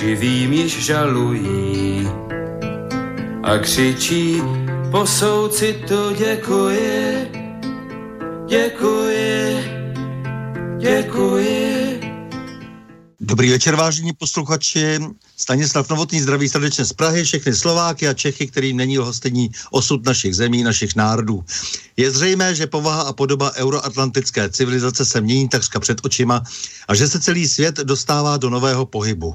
živým již žalují a křičí po souci to děkuji, děkuji, děkuji. Dobrý večer, vážení posluchači. Stanislav Novotný zdraví srdečně z Prahy, všechny Slováky a Čechy, kterým není lhostejný osud našich zemí, našich národů. Je zřejmé, že povaha a podoba euroatlantické civilizace se mění takřka před očima a že se celý svět dostává do nového pohybu.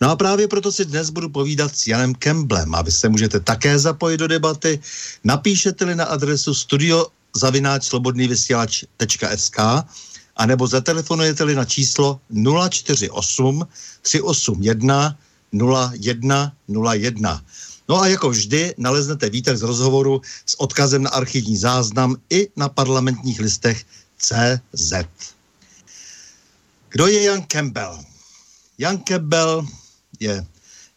No a právě proto si dnes budu povídat s Janem Kemblem a vy se můžete také zapojit do debaty. Napíšete-li na adresu studiozavináčslobodnývysílač.sk anebo zatelefonujete-li na číslo 048 381 0101. No a jako vždy naleznete výtek z rozhovoru s odkazem na archivní záznam i na parlamentních listech CZ. Kdo je Jan Campbell? Jan Campbell je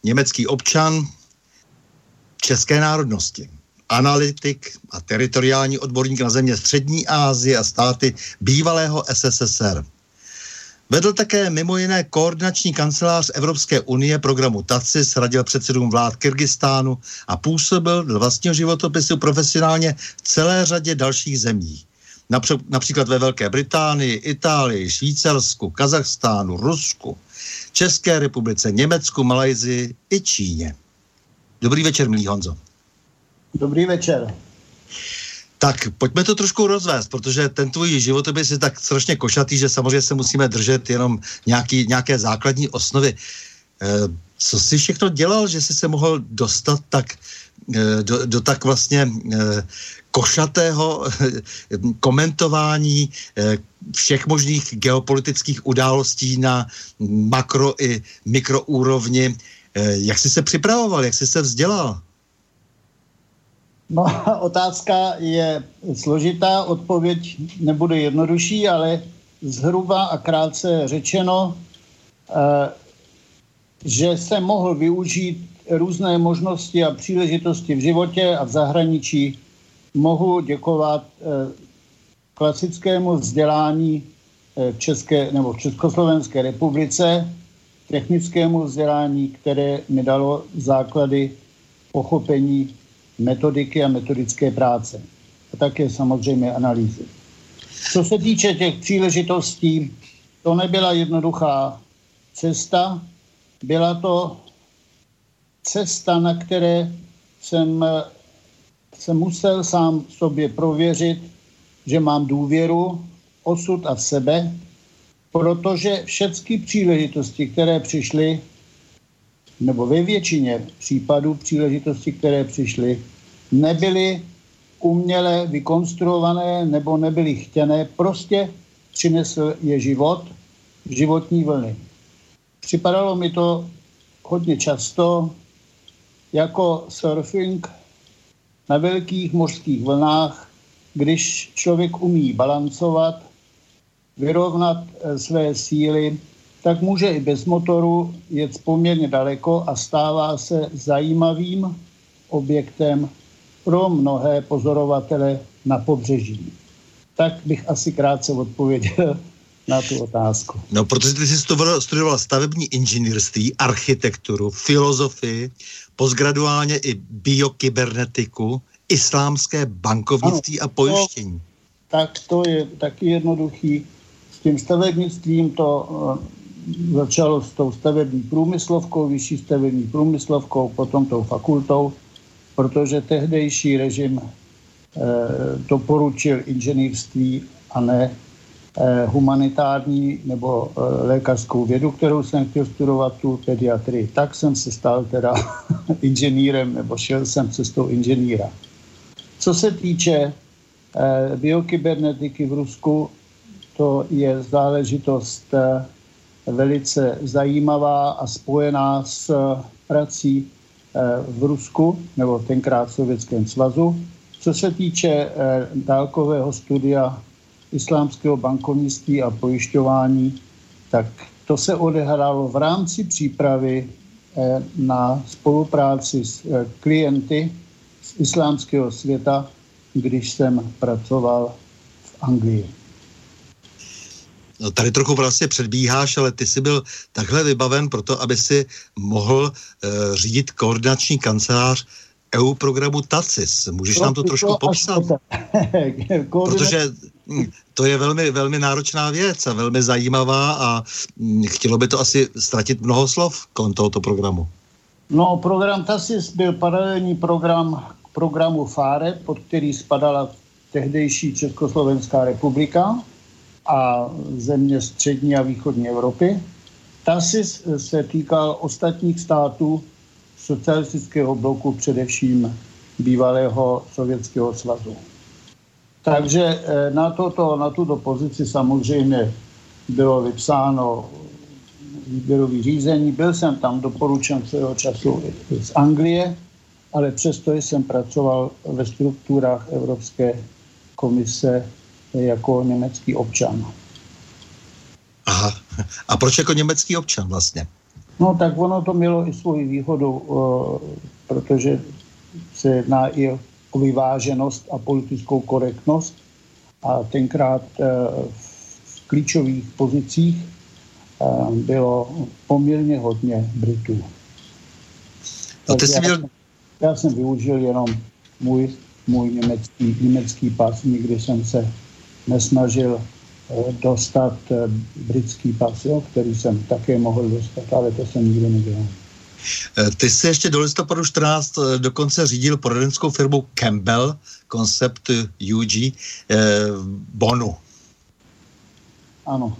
německý občan české národnosti analytik a teritoriální odborník na země Střední Asie a státy bývalého SSSR. Vedl také mimo jiné koordinační kancelář Evropské unie programu TACIS, radil předsedům vlád Kyrgyzstánu a působil do vlastního životopisu profesionálně v celé řadě dalších zemí. Například ve Velké Británii, Itálii, Švýcarsku, Kazachstánu, Rusku, České republice, Německu, Malajzii i Číně. Dobrý večer, milý Honzo. Dobrý večer. Tak pojďme to trošku rozvést, protože ten tvůj životopis je tak strašně košatý, že samozřejmě se musíme držet jenom nějaký, nějaké základní osnovy. E, co jsi všechno dělal, že jsi se mohl dostat tak e, do, do tak vlastně e, košatého komentování všech možných geopolitických událostí na makro i mikroúrovni. Jak jsi se připravoval, jak jsi se vzdělal? No, otázka je složitá, odpověď nebude jednodušší, ale zhruba a krátce řečeno, eh, že se mohl využít různé možnosti a příležitosti v životě a v zahraničí. Mohu děkovat eh, klasickému vzdělání eh, v České nebo v Československé republice, technickému vzdělání, které mi dalo základy pochopení metodiky a metodické práce. A také samozřejmě analýzy. Co se týče těch příležitostí, to nebyla jednoduchá cesta, byla to cesta, na které jsem se musel sám sobě prověřit, že mám důvěru, osud a v sebe, protože všechny příležitosti, které přišly, nebo ve většině případů příležitosti, které přišly, nebyly uměle vykonstruované nebo nebyly chtěné, prostě přinesl je život, životní vlny. Připadalo mi to hodně často jako surfing na velkých mořských vlnách, když člověk umí balancovat, vyrovnat eh, své síly, tak může i bez motoru jet poměrně daleko a stává se zajímavým objektem pro mnohé pozorovatele na pobřeží. Tak bych asi krátce odpověděl na tu otázku. No, protože ty jsi studoval stavební inženýrství, architekturu, filozofii, postgraduálně i biokybernetiku, islámské bankovnictví ano, a pojištění. To, tak to je taky jednoduchý. S tím stavebnictvím to uh, začalo s tou stavební průmyslovkou, vyšší stavební průmyslovkou, potom tou fakultou, protože tehdejší režim uh, doporučil inženýrství a ne humanitární nebo eh, lékařskou vědu, kterou jsem chtěl studovat, tu pediatrii. Tak jsem se stal teda inženýrem, nebo šel jsem cestou inženýra. Co se týče eh, biokybernetiky v Rusku, to je záležitost velice zajímavá a spojená s prací v Rusku, nebo tenkrát v Sovětském svazu. Co se týče dálkového studia islámského bankovnictví a pojišťování, tak to se odehrálo v rámci přípravy eh, na spolupráci s eh, klienty z islámského světa, když jsem pracoval v Anglii. No, tady trochu vlastně předbíháš, ale ty jsi byl takhle vybaven pro to, aby si mohl uh, řídit koordinační kancelář EU programu TACIS. Můžeš nám to trošku popsat? Protože to je velmi, velmi náročná věc a velmi zajímavá a hm, chtělo by to asi ztratit mnoho slov kolem tohoto programu. No, program TASIS byl paralelní program k programu FARE, pod který spadala tehdejší Československá republika a země střední a východní Evropy. TASIS se týkal ostatních států socialistického bloku, především bývalého Sovětského svazu. Takže eh, na, toto, na tuto pozici samozřejmě bylo vypsáno výběrový řízení. Byl jsem tam doporučen svého času z Anglie, ale přesto jsem pracoval ve strukturách Evropské komise jako německý občan. Aha. A proč jako německý občan vlastně? No tak ono to mělo i svoji výhodu, uh, protože se jedná i o vyváženost a politickou korektnost a tenkrát uh, v klíčových pozicích uh, bylo poměrně hodně Britů. A ty jsi měl... já, já jsem využil jenom můj, můj německý, německý pas, nikdy jsem se nesnažil Eh, dostat eh, britský pas, jo, který jsem také mohl dostat, ale to jsem nikdy nedělal. Eh, ty jsi ještě do listopadu 14 dokonce řídil poradenskou firmu Campbell Concept UG eh, Bonu. Ano.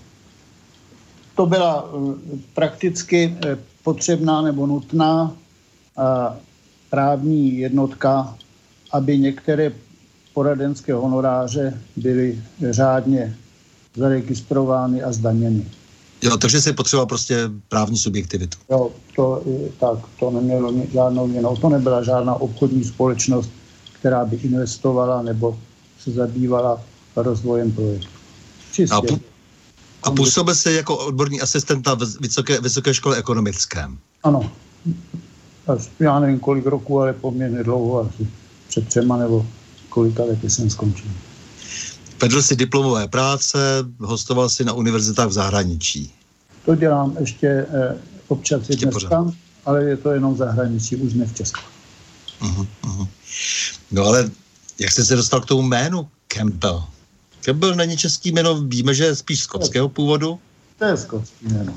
To byla prakticky potřebná nebo nutná právní jednotka, aby některé poradenské honoráře byly řádně zaregistrovány a zdaněny. Jo, takže se potřeba prostě právní subjektivitu. Jo, to, tak, to nemělo žádnou jinou. To nebyla žádná obchodní společnost, která by investovala nebo se zabývala rozvojem projektu. Čistě. A, pu- a působil se jako odborný asistent na vysoké, vysoké škole ekonomickém. Ano. Až, já nevím kolik roku, ale poměrně dlouho, asi před třema nebo kolika lety jsem skončil. Vedl si diplomové práce, hostoval si na univerzitách v zahraničí. To dělám ještě eh, občas je dneska, ale je to jenom v zahraničí, už ne v Česku. Uh-huh, uh-huh. No ale jak jste se dostal k tomu jménu Campbell? Campbell není český jméno, víme, že je spíš skotského původu? To je skotský jméno.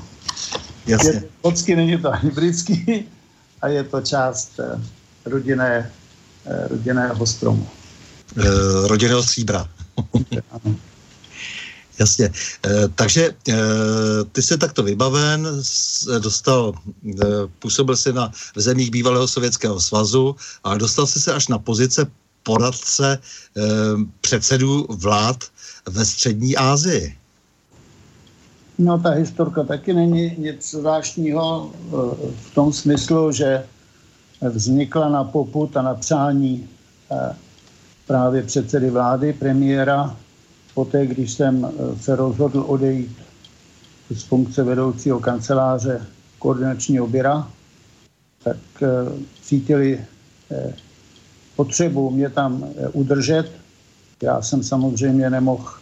Jasně. Je skotský, není to ani britský a je to část eh, rodinné, eh, rodinného stromu. Eh, rodinného stříbra. Jasně. E, takže e, ty jsi takto vybaven, dostal, e, působil jsi na v zemích bývalého Sovětského svazu a dostal jsi se až na pozice poradce eh, předsedů vlád ve střední Asii. No ta historka taky není nic zvláštního v tom smyslu, že vznikla na poput a na přání právě předsedy vlády, premiéra, poté, když jsem eh, se rozhodl odejít z funkce vedoucího kanceláře koordinačního běra, tak cítili potřebu mě tam udržet. Já jsem samozřejmě nemohl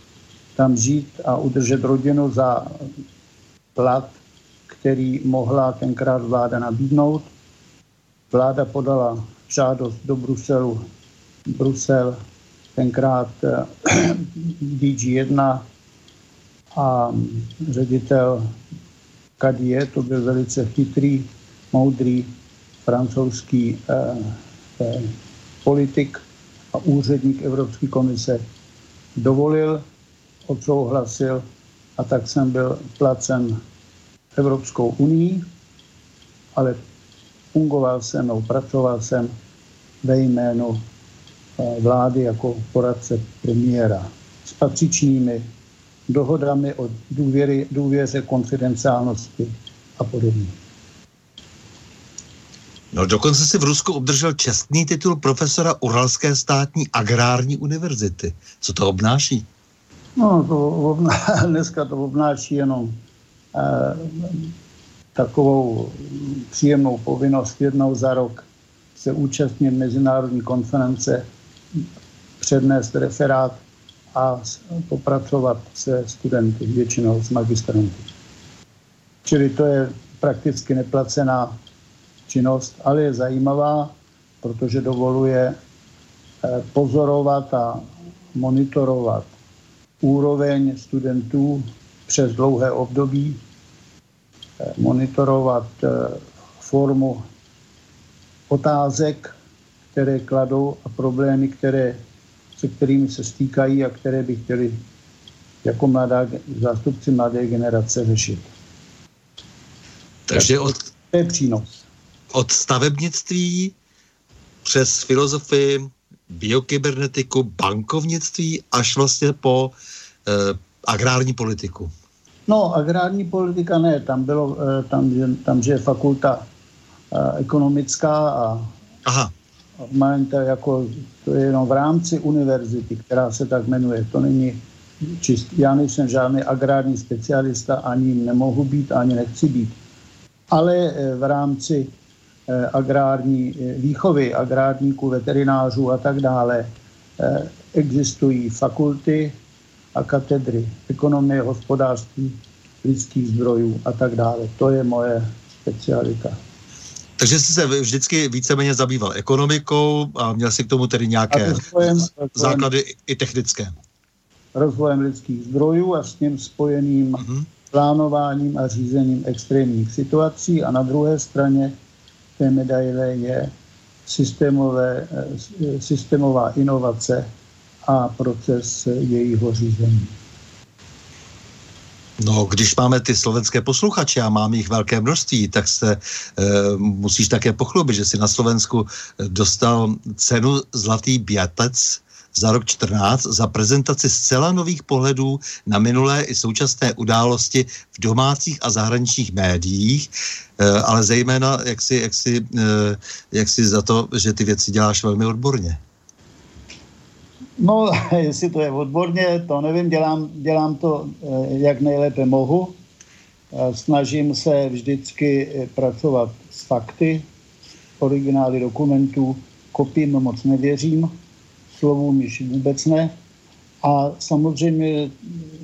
tam žít a udržet rodinu za plat, který mohla tenkrát vláda nabídnout. Vláda podala žádost do Bruselu. Brusel tenkrát eh, DG1 a ředitel Kadie, to byl velice chytrý, moudrý francouzský eh, eh, politik a úředník Evropské komise, dovolil odsouhlasil a tak jsem byl placen Evropskou unii, ale fungoval jsem nebo pracoval jsem ve jménu vlády jako poradce premiéra s patřičnými dohodami o důvěry, důvěře, konfidenciálnosti a podobně. No dokonce si v Rusku obdržel čestný titul profesora Uralské státní agrární univerzity. Co to obnáší? No, to obná, dneska to obnáší jenom eh, takovou příjemnou povinnost jednou za rok se účastnit mezinárodní konference, přednést referát a popracovat se studenty, většinou s magistranty. Čili to je prakticky neplacená činnost, ale je zajímavá, protože dovoluje eh, pozorovat a monitorovat úroveň studentů přes dlouhé období, eh, monitorovat eh, formu otázek, které kladou a problémy, které, se kterými se stýkají a které by chtěli jako mladá, zástupci mladé generace řešit. Takže od, to je přínos. Od stavebnictví přes filozofii, biokybernetiku, bankovnictví až vlastně po eh, agrární politiku. No, agrární politika ne, tam bylo, eh, tam, tam že je fakulta eh, ekonomická a Aha. To, jako, to je jenom v rámci univerzity, která se tak jmenuje. To není čist, já nejsem žádný agrární specialista, ani nemohu být, ani nechci být. Ale eh, v rámci Eh, agrární eh, výchovy, agrárníků, veterinářů a tak dále, existují fakulty a katedry ekonomie, hospodářství, lidských zdrojů a tak dále. To je moje specialita. Takže jsi se vždycky víceméně zabýval ekonomikou a měl si k tomu tedy nějaké rozvojem, základy i technické. Rozvojem lidských zdrojů a s tím spojeným uh-huh. plánováním a řízením extrémních situací a na druhé straně té medaile je systémové, eh, systémová inovace a proces jejího řízení. No, když máme ty slovenské posluchače a mám jich velké množství, tak se e, musíš také pochlubit, že si na Slovensku dostal cenu Zlatý bětec za rok 14 za prezentaci zcela nových pohledů na minulé i současné události v domácích a zahraničních médiích, eh, ale zejména jak si, jak, si, eh, jak si za to, že ty věci děláš velmi odborně. No, jestli to je odborně, to nevím, dělám, dělám to, eh, jak nejlépe mohu. Snažím se vždycky pracovat s fakty, originály dokumentů, kopím moc nevěřím, slovům již vůbec ne. A samozřejmě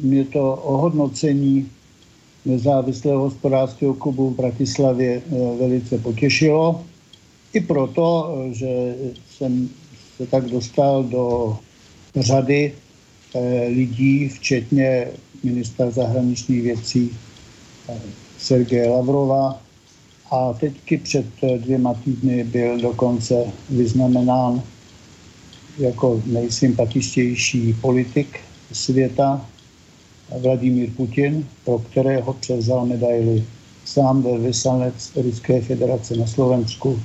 mě to ohodnocení nezávislého hospodářského klubu v Bratislavě eh, velice potěšilo. I proto, eh, že jsem se tak dostal do řady eh, lidí, včetně ministra zahraničních věcí Sergeje Lavrova. A teďky před dvěma týdny byl dokonce vyznamenán jako nejsympatičtější politik světa Vladimír Putin, pro kterého převzal medaili sám vyslanec Ruské federace na Slovensku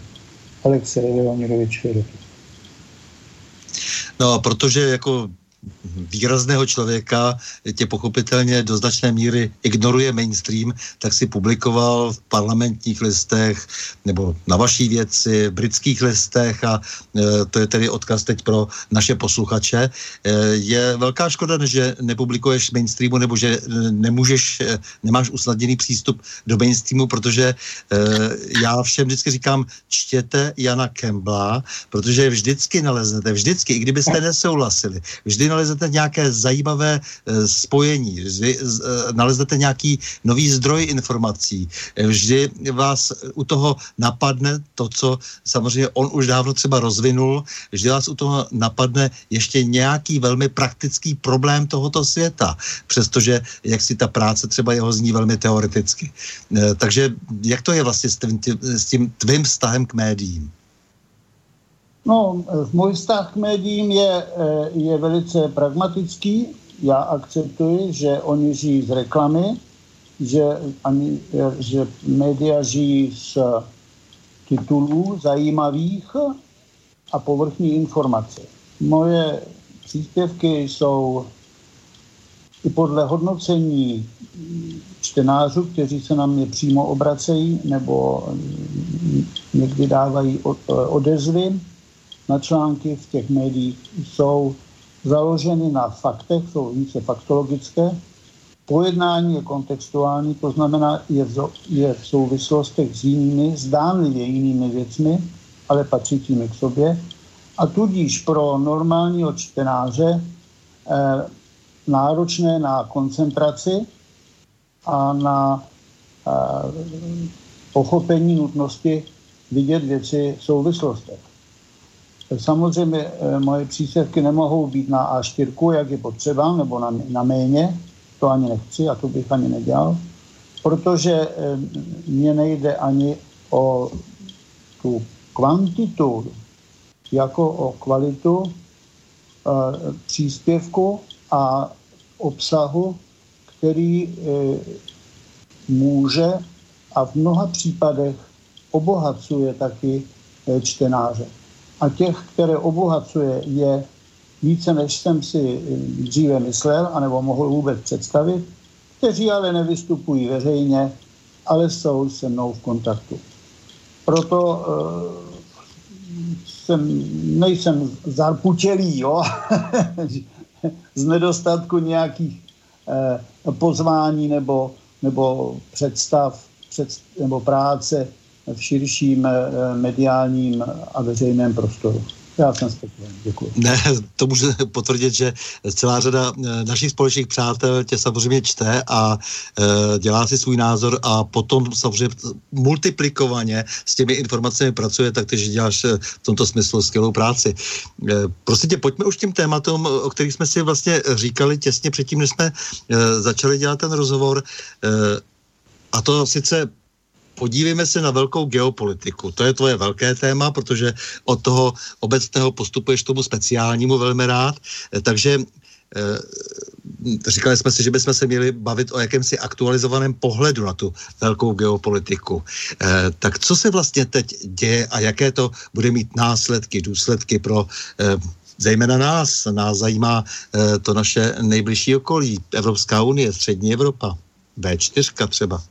Alexej Leonidovič Fedotov. No, protože jako výrazného člověka tě pochopitelně do značné míry ignoruje mainstream, tak si publikoval v parlamentních listech nebo na vaší věci, v britských listech a e, to je tedy odkaz teď pro naše posluchače. E, je velká škoda, že nepublikuješ mainstreamu nebo že nemůžeš, e, nemáš usnadněný přístup do mainstreamu, protože e, já všem vždycky říkám, čtěte Jana Kembla, protože vždycky naleznete, vždycky, i kdybyste nesouhlasili, vždy naleznete nějaké zajímavé e, spojení, vždy e, naleznete nějaký nový zdroj informací, e, vždy vás u toho napadne to, co samozřejmě on už dávno třeba rozvinul, vždy vás u toho napadne ještě nějaký velmi praktický problém tohoto světa, přestože jak si ta práce třeba jeho zní velmi teoreticky. Takže jak to je vlastně s tím, s tím tvým vztahem k médiím? No, můj vztah k médiím je, eh, je velice pragmatický. Já akceptuji, že oni žijí z reklamy, že, ani, že média žijí z titulů zajímavých a povrchní informace. Moje příspěvky jsou i podle hodnocení čtenářů, kteří se na mě přímo obracejí nebo někdy dávají odezvy, na články v těch médiích jsou založeny na faktech, jsou více faktologické. Pojednání je kontextuální, to znamená, je v, je v souvislostech s jinými, zdánlivě jinými věcmi, ale patřícími k sobě. A tudíž pro normálního čtenáře eh, náročné na koncentraci a na eh, pochopení nutnosti vidět věci v souvislostech. Samozřejmě eh, moje příspěvky nemohou být na A4, jak je potřeba, nebo na, na méně, to ani nechci a to bych ani nedělal, protože eh, mně nejde ani o tu kvantitu, jako o kvalitu eh, příspěvku a obsahu, který může a v mnoha případech obohacuje taky čtenáře a těch, které obohacuje, je více, než jsem si dříve myslel, anebo mohl vůbec představit, kteří ale nevystupují veřejně, ale jsou se mnou v kontaktu. Proto uh, jsem, nejsem zarputělý, jo? z nedostatku nějakých uh, pozvání nebo, nebo představ před, nebo práce v širším eh, mediálním a veřejném prostoru. Já jsem spokojený, děkuji. Ne, to můžu potvrdit, že celá řada eh, našich společných přátel tě samozřejmě čte a e, dělá si svůj názor a potom samozřejmě multiplikovaně s těmi informacemi pracuje, tak ty, že děláš v tomto smyslu skvělou práci. E, prostě tě, pojďme už tím tématům, o kterých jsme si vlastně říkali těsně předtím, než jsme e, začali dělat ten rozhovor. E, a to sice podívejme se na velkou geopolitiku. To je tvoje velké téma, protože od toho obecného postupuješ tomu speciálnímu velmi rád. Eh, takže eh, říkali jsme si, že bychom se měli bavit o jakémsi aktualizovaném pohledu na tu velkou geopolitiku. Eh, tak co se vlastně teď děje a jaké to bude mít následky, důsledky pro zejména nás. Nás zajímá to naše nejbližší okolí, Evropská unie, Střední Evropa, B4 třeba.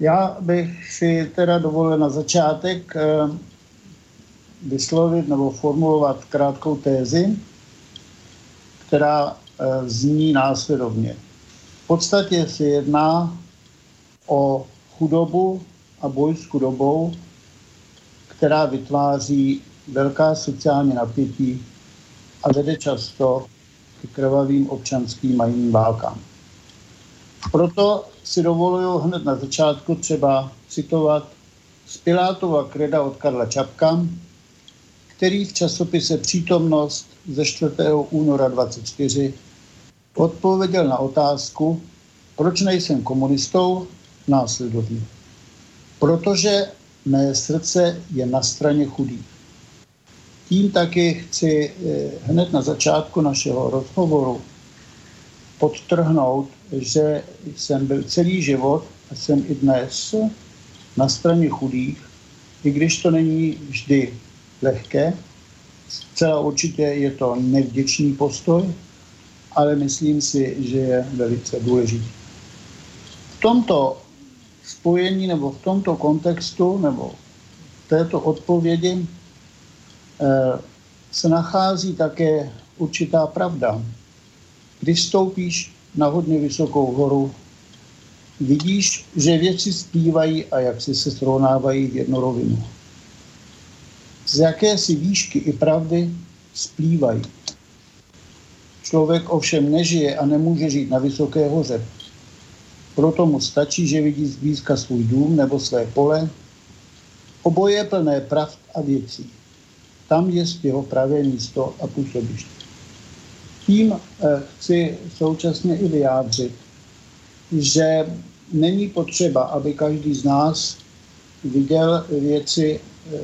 Já bych si teda dovolil na začátek eh, vyslovit nebo formulovat krátkou tézi, která eh, zní následovně. V podstatě se jedná o chudobu a boj s chudobou, která vytváří velká sociální napětí a vede často k krvavým občanským a jiným válkám. Proto si dovoluju hned na začátku třeba citovat z Pilátova kreda od Karla Čapka, který v časopise Přítomnost ze 4. února 24 odpověděl na otázku, proč nejsem komunistou, následovně. Protože mé srdce je na straně chudých. Tím taky chci eh, hned na začátku našeho rozhovoru podtrhnout, že jsem byl celý život a jsem i dnes na straně chudých, i když to není vždy lehké, Zcela určitě je to nevděčný postoj, ale myslím si, že je velice důležitý. V tomto spojení nebo v tomto kontextu nebo v této odpovědi eh, se nachází také určitá pravda. Když stoupíš na hodně vysokou horu, vidíš, že věci zpívají a jak si se srovnávají v jednorovinu. Z jakési výšky i pravdy splývají. Člověk ovšem nežije a nemůže žít na vysoké hoře. Proto mu stačí, že vidí zblízka svůj dům nebo své pole. Oboje plné pravd a věcí. Tam je jeho pravé místo a působiště. Tím eh, chci současně i vyjádřit, že není potřeba, aby každý z nás viděl věci eh,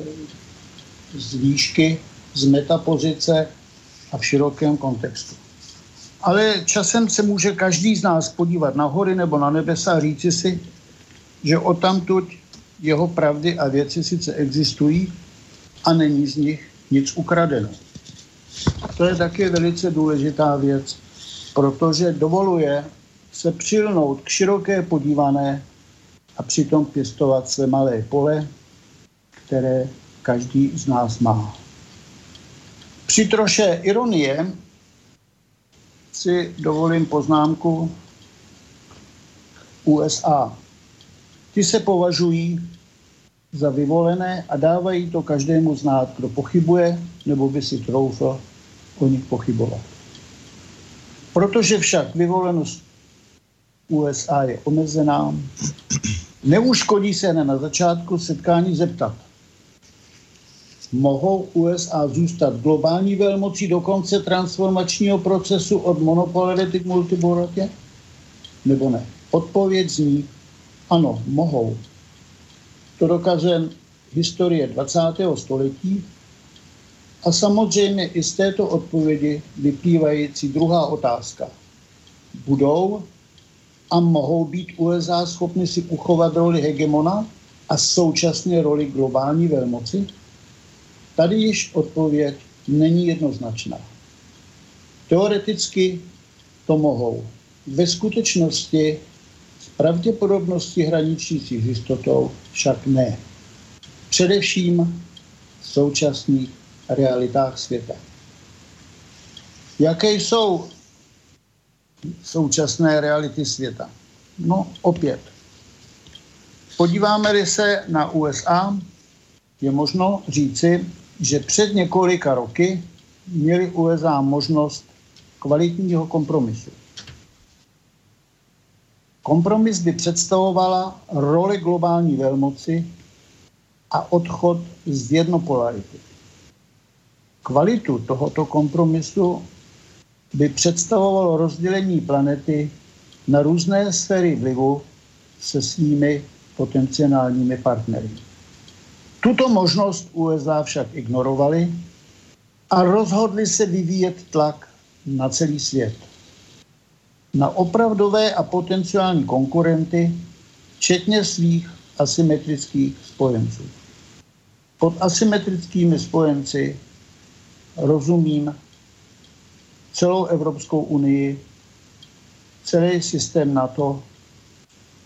z výšky, z metapozice a v širokém kontextu. Ale časem se může každý z nás podívat na hory nebo na nebesa a říci si, že o tamtud jeho pravdy a věci sice existují a není z nich nic ukradeno. To je také velice důležitá věc, protože dovoluje se přilnout k široké podívané a přitom pěstovat své malé pole, které každý z nás má. Při troše ironie si dovolím poznámku USA. Ti se považují za vyvolené a dávají to každému znát, kdo pochybuje nebo by si troufl o nich pochybovat. Protože však vyvolenost USA je omezená, neuškodí se na začátku setkání zeptat, mohou USA zůstat globální velmocí do konce transformačního procesu od monopolarity k multiboratě? Nebo ne? Odpověď zní, ano, mohou. To dokazuje historie 20. století a samozřejmě i z této odpovědi vyplývající druhá otázka. Budou a mohou být USA schopny si uchovat roli hegemona a současně roli globální velmoci? Tady již odpověď není jednoznačná. Teoreticky to mohou. Ve skutečnosti s pravděpodobností hraničící s jistotou však ne. Především současných realitách světa. Jaké jsou současné reality světa? No opět. Podíváme-li se na USA, je možno říci, že před několika roky měli USA možnost kvalitního kompromisu. Kompromis by představovala roli globální velmoci a odchod z jednopolarity. Kvalitu tohoto kompromisu by představovalo rozdělení planety na různé sféry vlivu se svými potenciálními partnery. Tuto možnost USA však ignorovali a rozhodli se vyvíjet tlak na celý svět. Na opravdové a potenciální konkurenty, včetně svých asymetrických spojenců. Pod asymetrickými spojenci rozumím celou Evropskou unii, celý systém NATO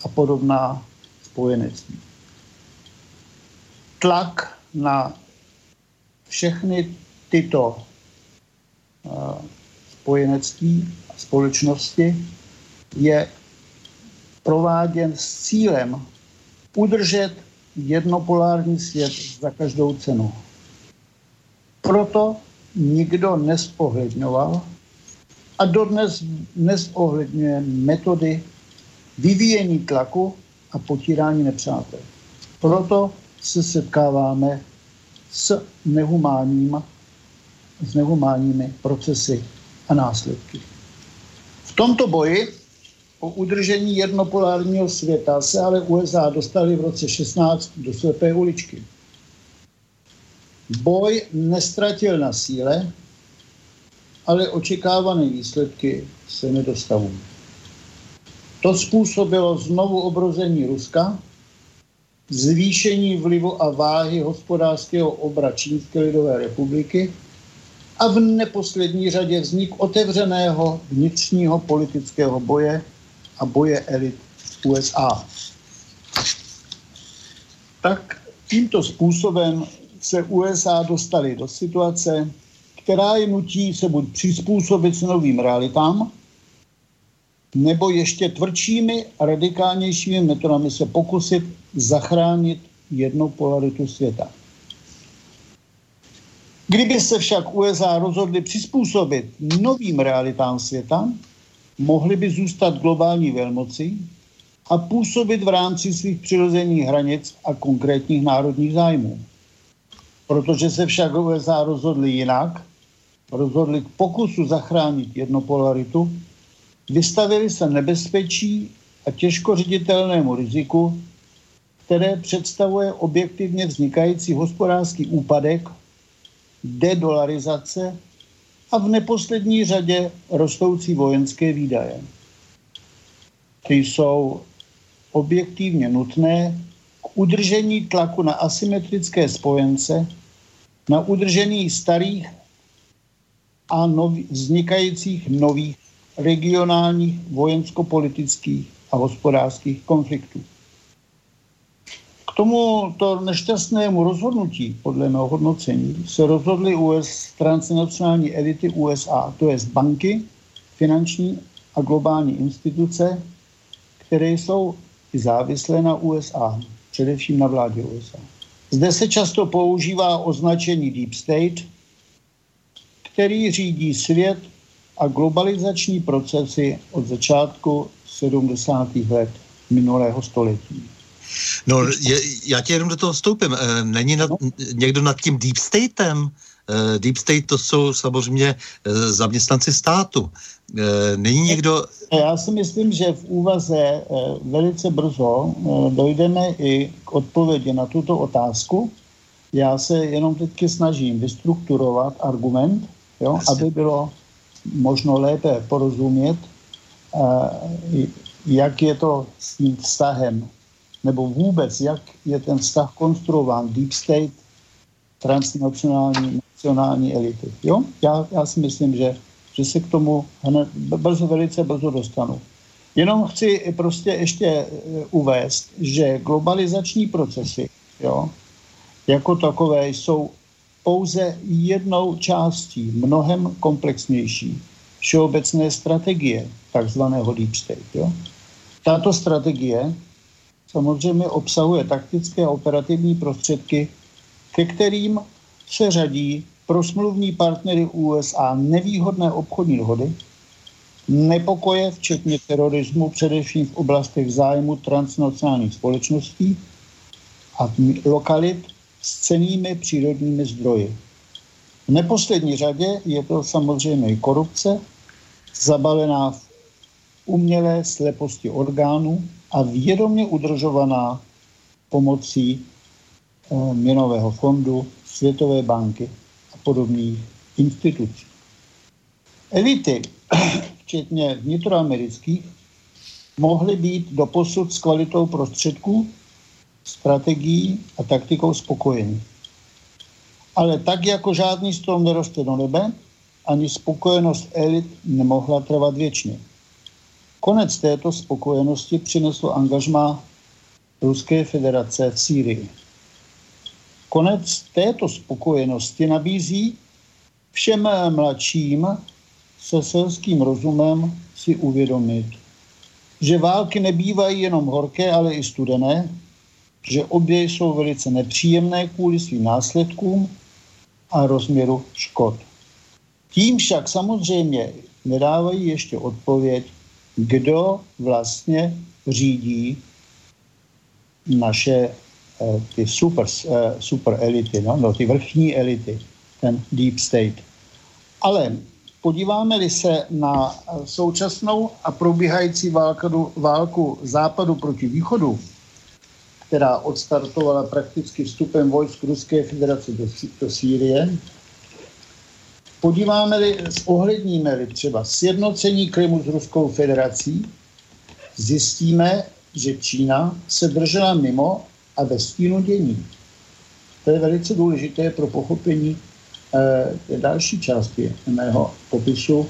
a podobná spojenectví tlak na všechny tyto uh, spojenectví a společnosti je prováděn s cílem udržet jednopolární svět za každou cenu. Proto nikdo nespohledňoval a dodnes nesohledňuje metody vyvíjení tlaku a potírání nepřátel. Proto se setkáváme s, nehumánním, s nehumánními procesy a následky. V tomto boji o udržení jednopolárního světa se ale USA dostali v roce 16 do slepé uličky. Boj nestratil na síle, ale očekávané výsledky se nedostavují. To způsobilo znovu obrození Ruska, zvýšení vlivu a váhy hospodářského obra Čínské lidové republiky a v neposlední řadě vznik otevřeného vnitřního politického boje a boje elit USA. Tak tímto způsobem se USA dostali do situace, která je nutí se buď přizpůsobit s novým realitám, nebo ještě tvrdšími a radikálnějšími metodami se pokusit zachránit jednu polaritu světa. Kdyby se však USA rozhodli přizpůsobit novým realitám světa, mohli by zůstat globální velmoci a působit v rámci svých přirozených hranic a konkrétních národních zájmů. Protože se však USA rozhodli jinak, rozhodli k pokusu zachránit jednopolaritu, vystavili se nebezpečí a těžko ředitelnému riziku, které představuje objektivně vznikající hospodářský úpadek, dedolarizace a v neposlední řadě rostoucí vojenské výdaje. Ty jsou objektivně nutné k udržení tlaku na asymetrické spojence, na udržení starých a nový, vznikajících nových regionálních vojensko-politických a hospodářských konfliktů. K tomuto nešťastnému rozhodnutí, podle mého hodnocení, se rozhodly US, transnacionální elity USA, to je banky, finanční a globální instituce, které jsou závislé na USA, především na vládě USA. Zde se často používá označení Deep State, který řídí svět a globalizační procesy od začátku 70. let minulého století. No, je, já tě jenom do toho vstoupím. Eh, není nad, no. někdo nad tím deep statem? Eh, deep state to jsou samozřejmě eh, zaměstnanci státu. Není někdo... Já si myslím, že v úvaze velice brzo dojdeme i k odpovědi na tuto otázku. Já se jenom teď snažím vystrukturovat argument, jo, aby bylo možno lépe porozumět, jak je to s tím vztahem, nebo vůbec, jak je ten vztah konstruován Deep State, transnacionální, nacionální elity. Jo? Já, já si myslím, že, že se k tomu hned, brzo, velice brzo dostanu. Jenom chci prostě ještě e, uvést, že globalizační procesy jo, jako takové jsou pouze jednou částí, mnohem komplexnější všeobecné strategie, takzvaného Deep State. Jo? Tato strategie samozřejmě obsahuje taktické a operativní prostředky, ke kterým se řadí pro smluvní partnery USA nevýhodné obchodní dohody, nepokoje, včetně terorismu, především v oblastech zájmu transnacionálních společností a lokalit s cenými přírodními zdroji. V neposlední řadě je to samozřejmě i korupce, zabalená v umělé sleposti orgánů a vědomě udržovaná pomocí eh, měnového fondu, Světové banky podobných institucí. Elity, včetně vnitroamerických, mohly být doposud s kvalitou prostředků strategií a taktikou spokojení. Ale tak jako žádný strom neroste do nebe, ani spokojenost elit nemohla trvat věčně. Konec této spokojenosti přineslo angažma Ruské federace v Sýrii. Konec této spokojenosti nabízí všem mladším se selským rozumem si uvědomit, že války nebývají jenom horké, ale i studené, že obě jsou velice nepříjemné kvůli svým následkům a rozměru škod. Tím však samozřejmě nedávají ještě odpověď, kdo vlastně řídí naše eh, ty super, eh, super elity, no, no, ty vrchní elity, ten deep state. Ale podíváme-li se na současnou a probíhající válku, válku západu proti východu, která odstartovala prakticky vstupem vojsk Ruské federace do, do Sýrie. Podíváme-li, ohledníme-li třeba sjednocení Krymu s Ruskou federací, zjistíme, že Čína se držela mimo a ve stínu dění. To je velice důležité pro pochopení je další části mého popisu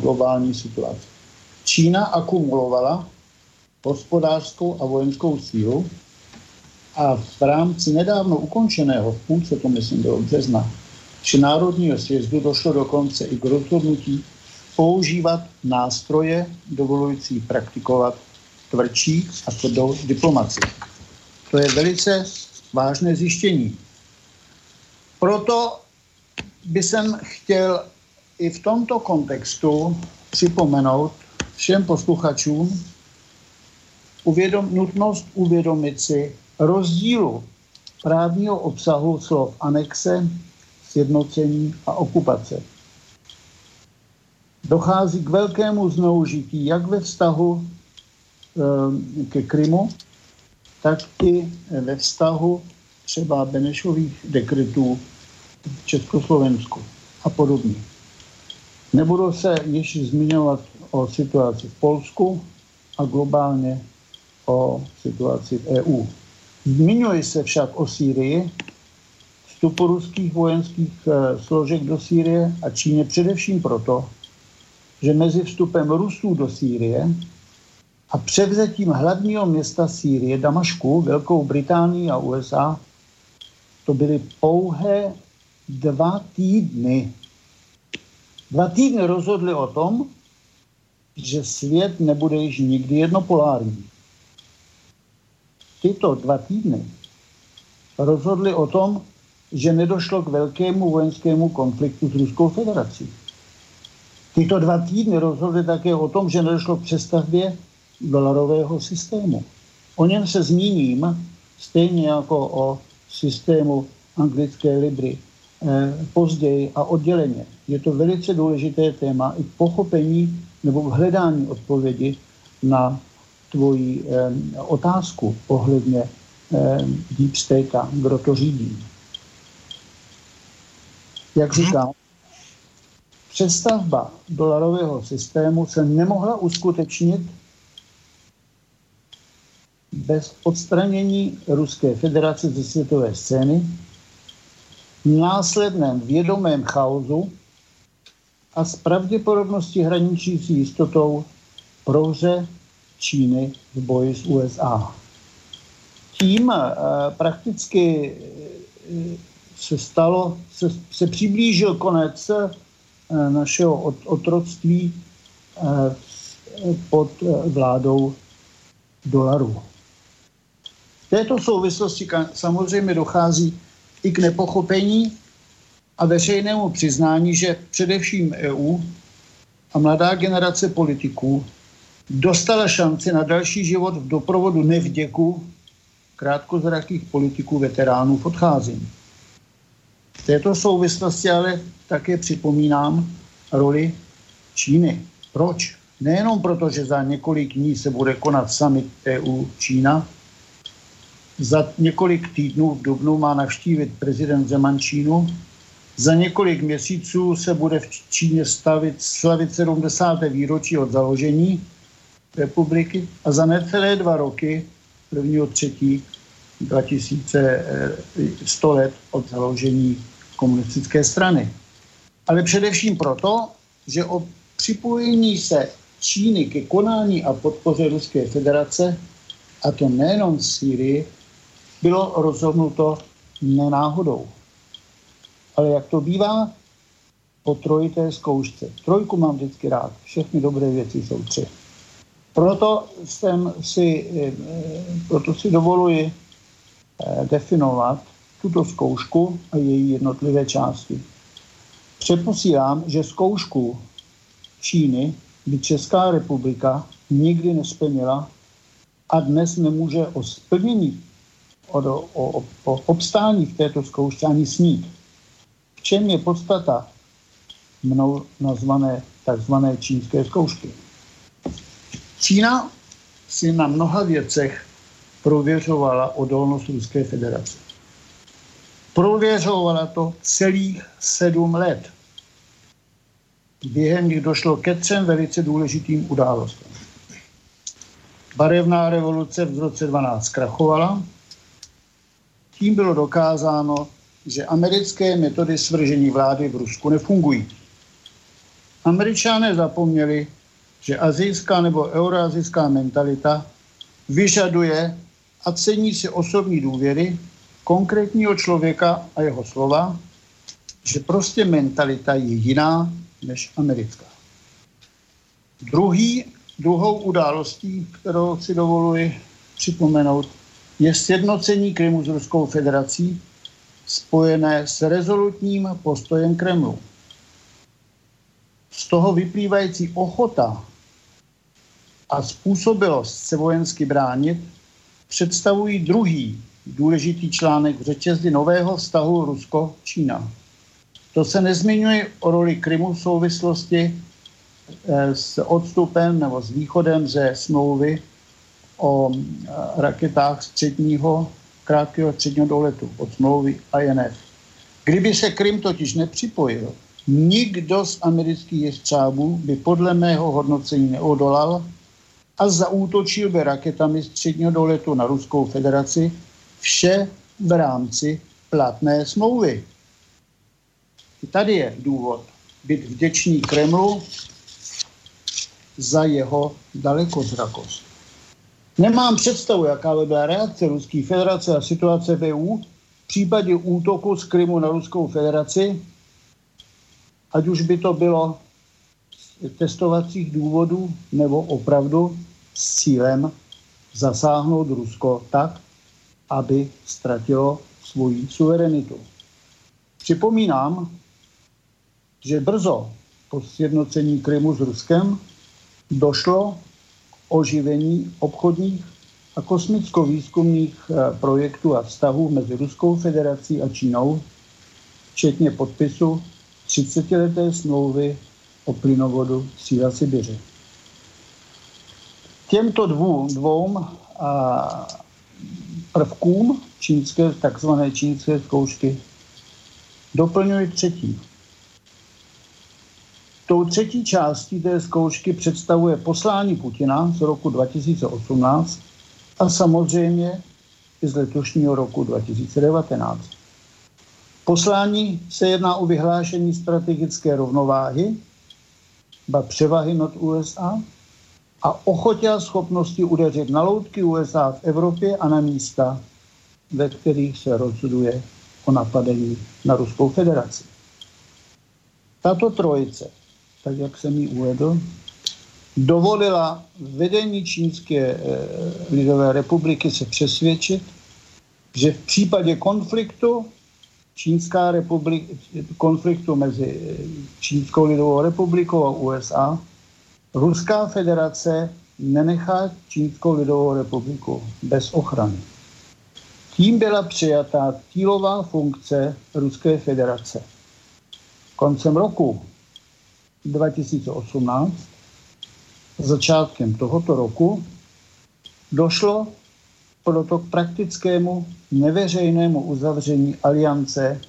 globální situace. Čína akumulovala hospodářskou a vojenskou sílu a v rámci nedávno ukončeného, v půlce to myslím bylo března, Všenárodního sjezdu došlo dokonce i k rozhodnutí používat nástroje dovolující praktikovat tvrdší a tvrdou diplomaci. To je velice vážné zjištění. Proto by jsem chtěl i v tomto kontextu připomenout všem posluchačům uvědom, nutnost uvědomit si rozdílu právního obsahu slov anexe, sjednocení a okupace. Dochází k velkému zneužití jak ve vztahu e, ke Krymu, tak i ve vztahu třeba Benešových dekretů v Československu a podobně. Nebudu se již zmiňovat o situaci v Polsku a globálně o situaci v EU. Zmiňuje se však o Sýrii, vstupu ruských vojenských e, složek do Sýrie a Číně především proto, že mezi vstupem Rusů do Sýrie a převzetím hlavního města Sýrie, Damašku, Velkou Británii a USA, to byly pouhé dva týdny. Dva týdny rozhodli o tom, že svět nebude již nikdy jednopolární. Tyto dva týdny rozhodli o tom, že nedošlo k velkému vojenskému konfliktu s Ruskou federací. Tyto dva týdny rozhodli také o tom, že nedošlo k přestavbě dolarového systému. O něm se zmíním stejně jako o systému anglické libry eh, později a odděleně. Je to velice důležité téma i pochopení nebo hledání odpovědi na tvoji eh, otázku ohledně eh, deep state, kdo to řídí. Jak mhm. říkám, přestavba dolarového systému se nemohla uskutečnit bez odstranění Ruské federace ze světové scény, v následném vědomém chaosu a s pravděpodobností hraničící jistotou prohře Číny v boji s USA. Tím uh, prakticky uh, se stalo, se, se přiblížil konec uh, našeho od, otroctví pod vládou dolarů této souvislosti samozřejmě dochází i k nepochopení a veřejnému přiznání, že především EU a mladá generace politiků dostala šanci na další život v doprovodu nevděku krátkozrakých politiků veteránů v odcházení. V této souvislosti ale také připomínám roli Číny. Proč? Nejenom proto, že za několik dní se bude konat summit EU-Čína, za několik týdnů v Dubnu má navštívit prezident Zeman Čínu. Za několik měsíců se bude v Číně stavit, slavit 70. výročí od založení republiky a za necelé dva roky, 1. 3. 2100 let od založení komunistické strany. Ale především proto, že o připojení se Číny ke konání a podpoře Ruské federace, a to nejenom v Sýrii, bylo rozhodnuto nenáhodou. Ale jak to bývá, po trojité zkoušce. Trojku mám vždycky rád. Všechny dobré věci jsou tři. Proto jsem si, eh, proto si dovoluji eh, definovat tuto zkoušku a její jednotlivé části. Předposílám, že zkoušku Číny by Česká republika nikdy nesplnila a dnes nemůže o splnění o, o, o obstání v této zkoušce ani snít. V čem je podstata mnou nazvané takzvané čínské zkoušky? Čína si na mnoha věcech prověřovala odolnost Ruské federace. Prověřovala to celých sedm let. Během nich došlo ke třem velice důležitým událostem. Barevná revoluce v roce 12 zkrachovala, tím bylo dokázáno, že americké metody svržení vlády v Rusku nefungují. Američané zapomněli, že azijská nebo euroazijská mentalita vyžaduje a cení si osobní důvěry konkrétního člověka a jeho slova, že prostě mentalita je jiná než americká. Druhý, druhou událostí, kterou si dovoluji připomenout, je sjednocení Krymu s Ruskou federací spojené s rezolutním postojem Kremlu. Z toho vyplývající ochota a způsobilost se vojensky bránit představují druhý důležitý článek v řetězdi nového vztahu Rusko-Čína. To se nezmiňuje o roli Krymu v souvislosti eh, s odstupem nebo s východem ze smlouvy o eh, raketách středního, krátkého středního doletu od smlouvy INF. Kdyby se Krym totiž nepřipojil, nikdo z amerických jestřábů by podle mého hodnocení neodolal a zaútočil by raketami středního doletu na Ruskou federaci vše v rámci platné smlouvy. I tady je důvod být vděčný Kremlu za jeho dalekozrakost. Nemám představu, jaká by byla reakce Ruské federace a situace v EU v případě útoku z Krymu na Ruskou federaci, ať už by to bylo z testovacích důvodů nebo opravdu s cílem zasáhnout Rusko tak, aby ztratilo svoji suverenitu. Připomínám, že brzo po sjednocení Krymu s Ruskem došlo oživení obchodních a kosmicko-výzkumných eh, projektů a vztahů mezi Ruskou federací a Čínou, včetně podpisu 30-leté smlouvy o plynovodu Síla Sibiře. Těmto dvou, dvou a, prvkům čínské, takzvané čínské zkoušky doplňuji třetí Tou třetí částí té zkoušky představuje poslání Putina z roku 2018 a samozřejmě i z letošního roku 2019. Poslání se jedná o vyhlášení strategické rovnováhy, ba převahy nad USA a ochotě a schopnosti udeřit na loutky USA v Evropě a na místa, ve kterých se rozhoduje o napadení na Ruskou federaci. Tato trojice tak jak jsem ji uvedl, dovolila vedení Čínské e, lidové republiky se přesvědčit, že v případě konfliktu Čínská republika, konfliktu mezi eh, Čínskou lidovou republikou a USA, Ruská federace nenechá Čínskou lidovou republiku bez ochrany. Tím byla přijatá cílová funkce Ruské federace. Koncem roku 2018, začátkem tohoto roku, došlo proto k praktickému neveřejnému uzavření aliance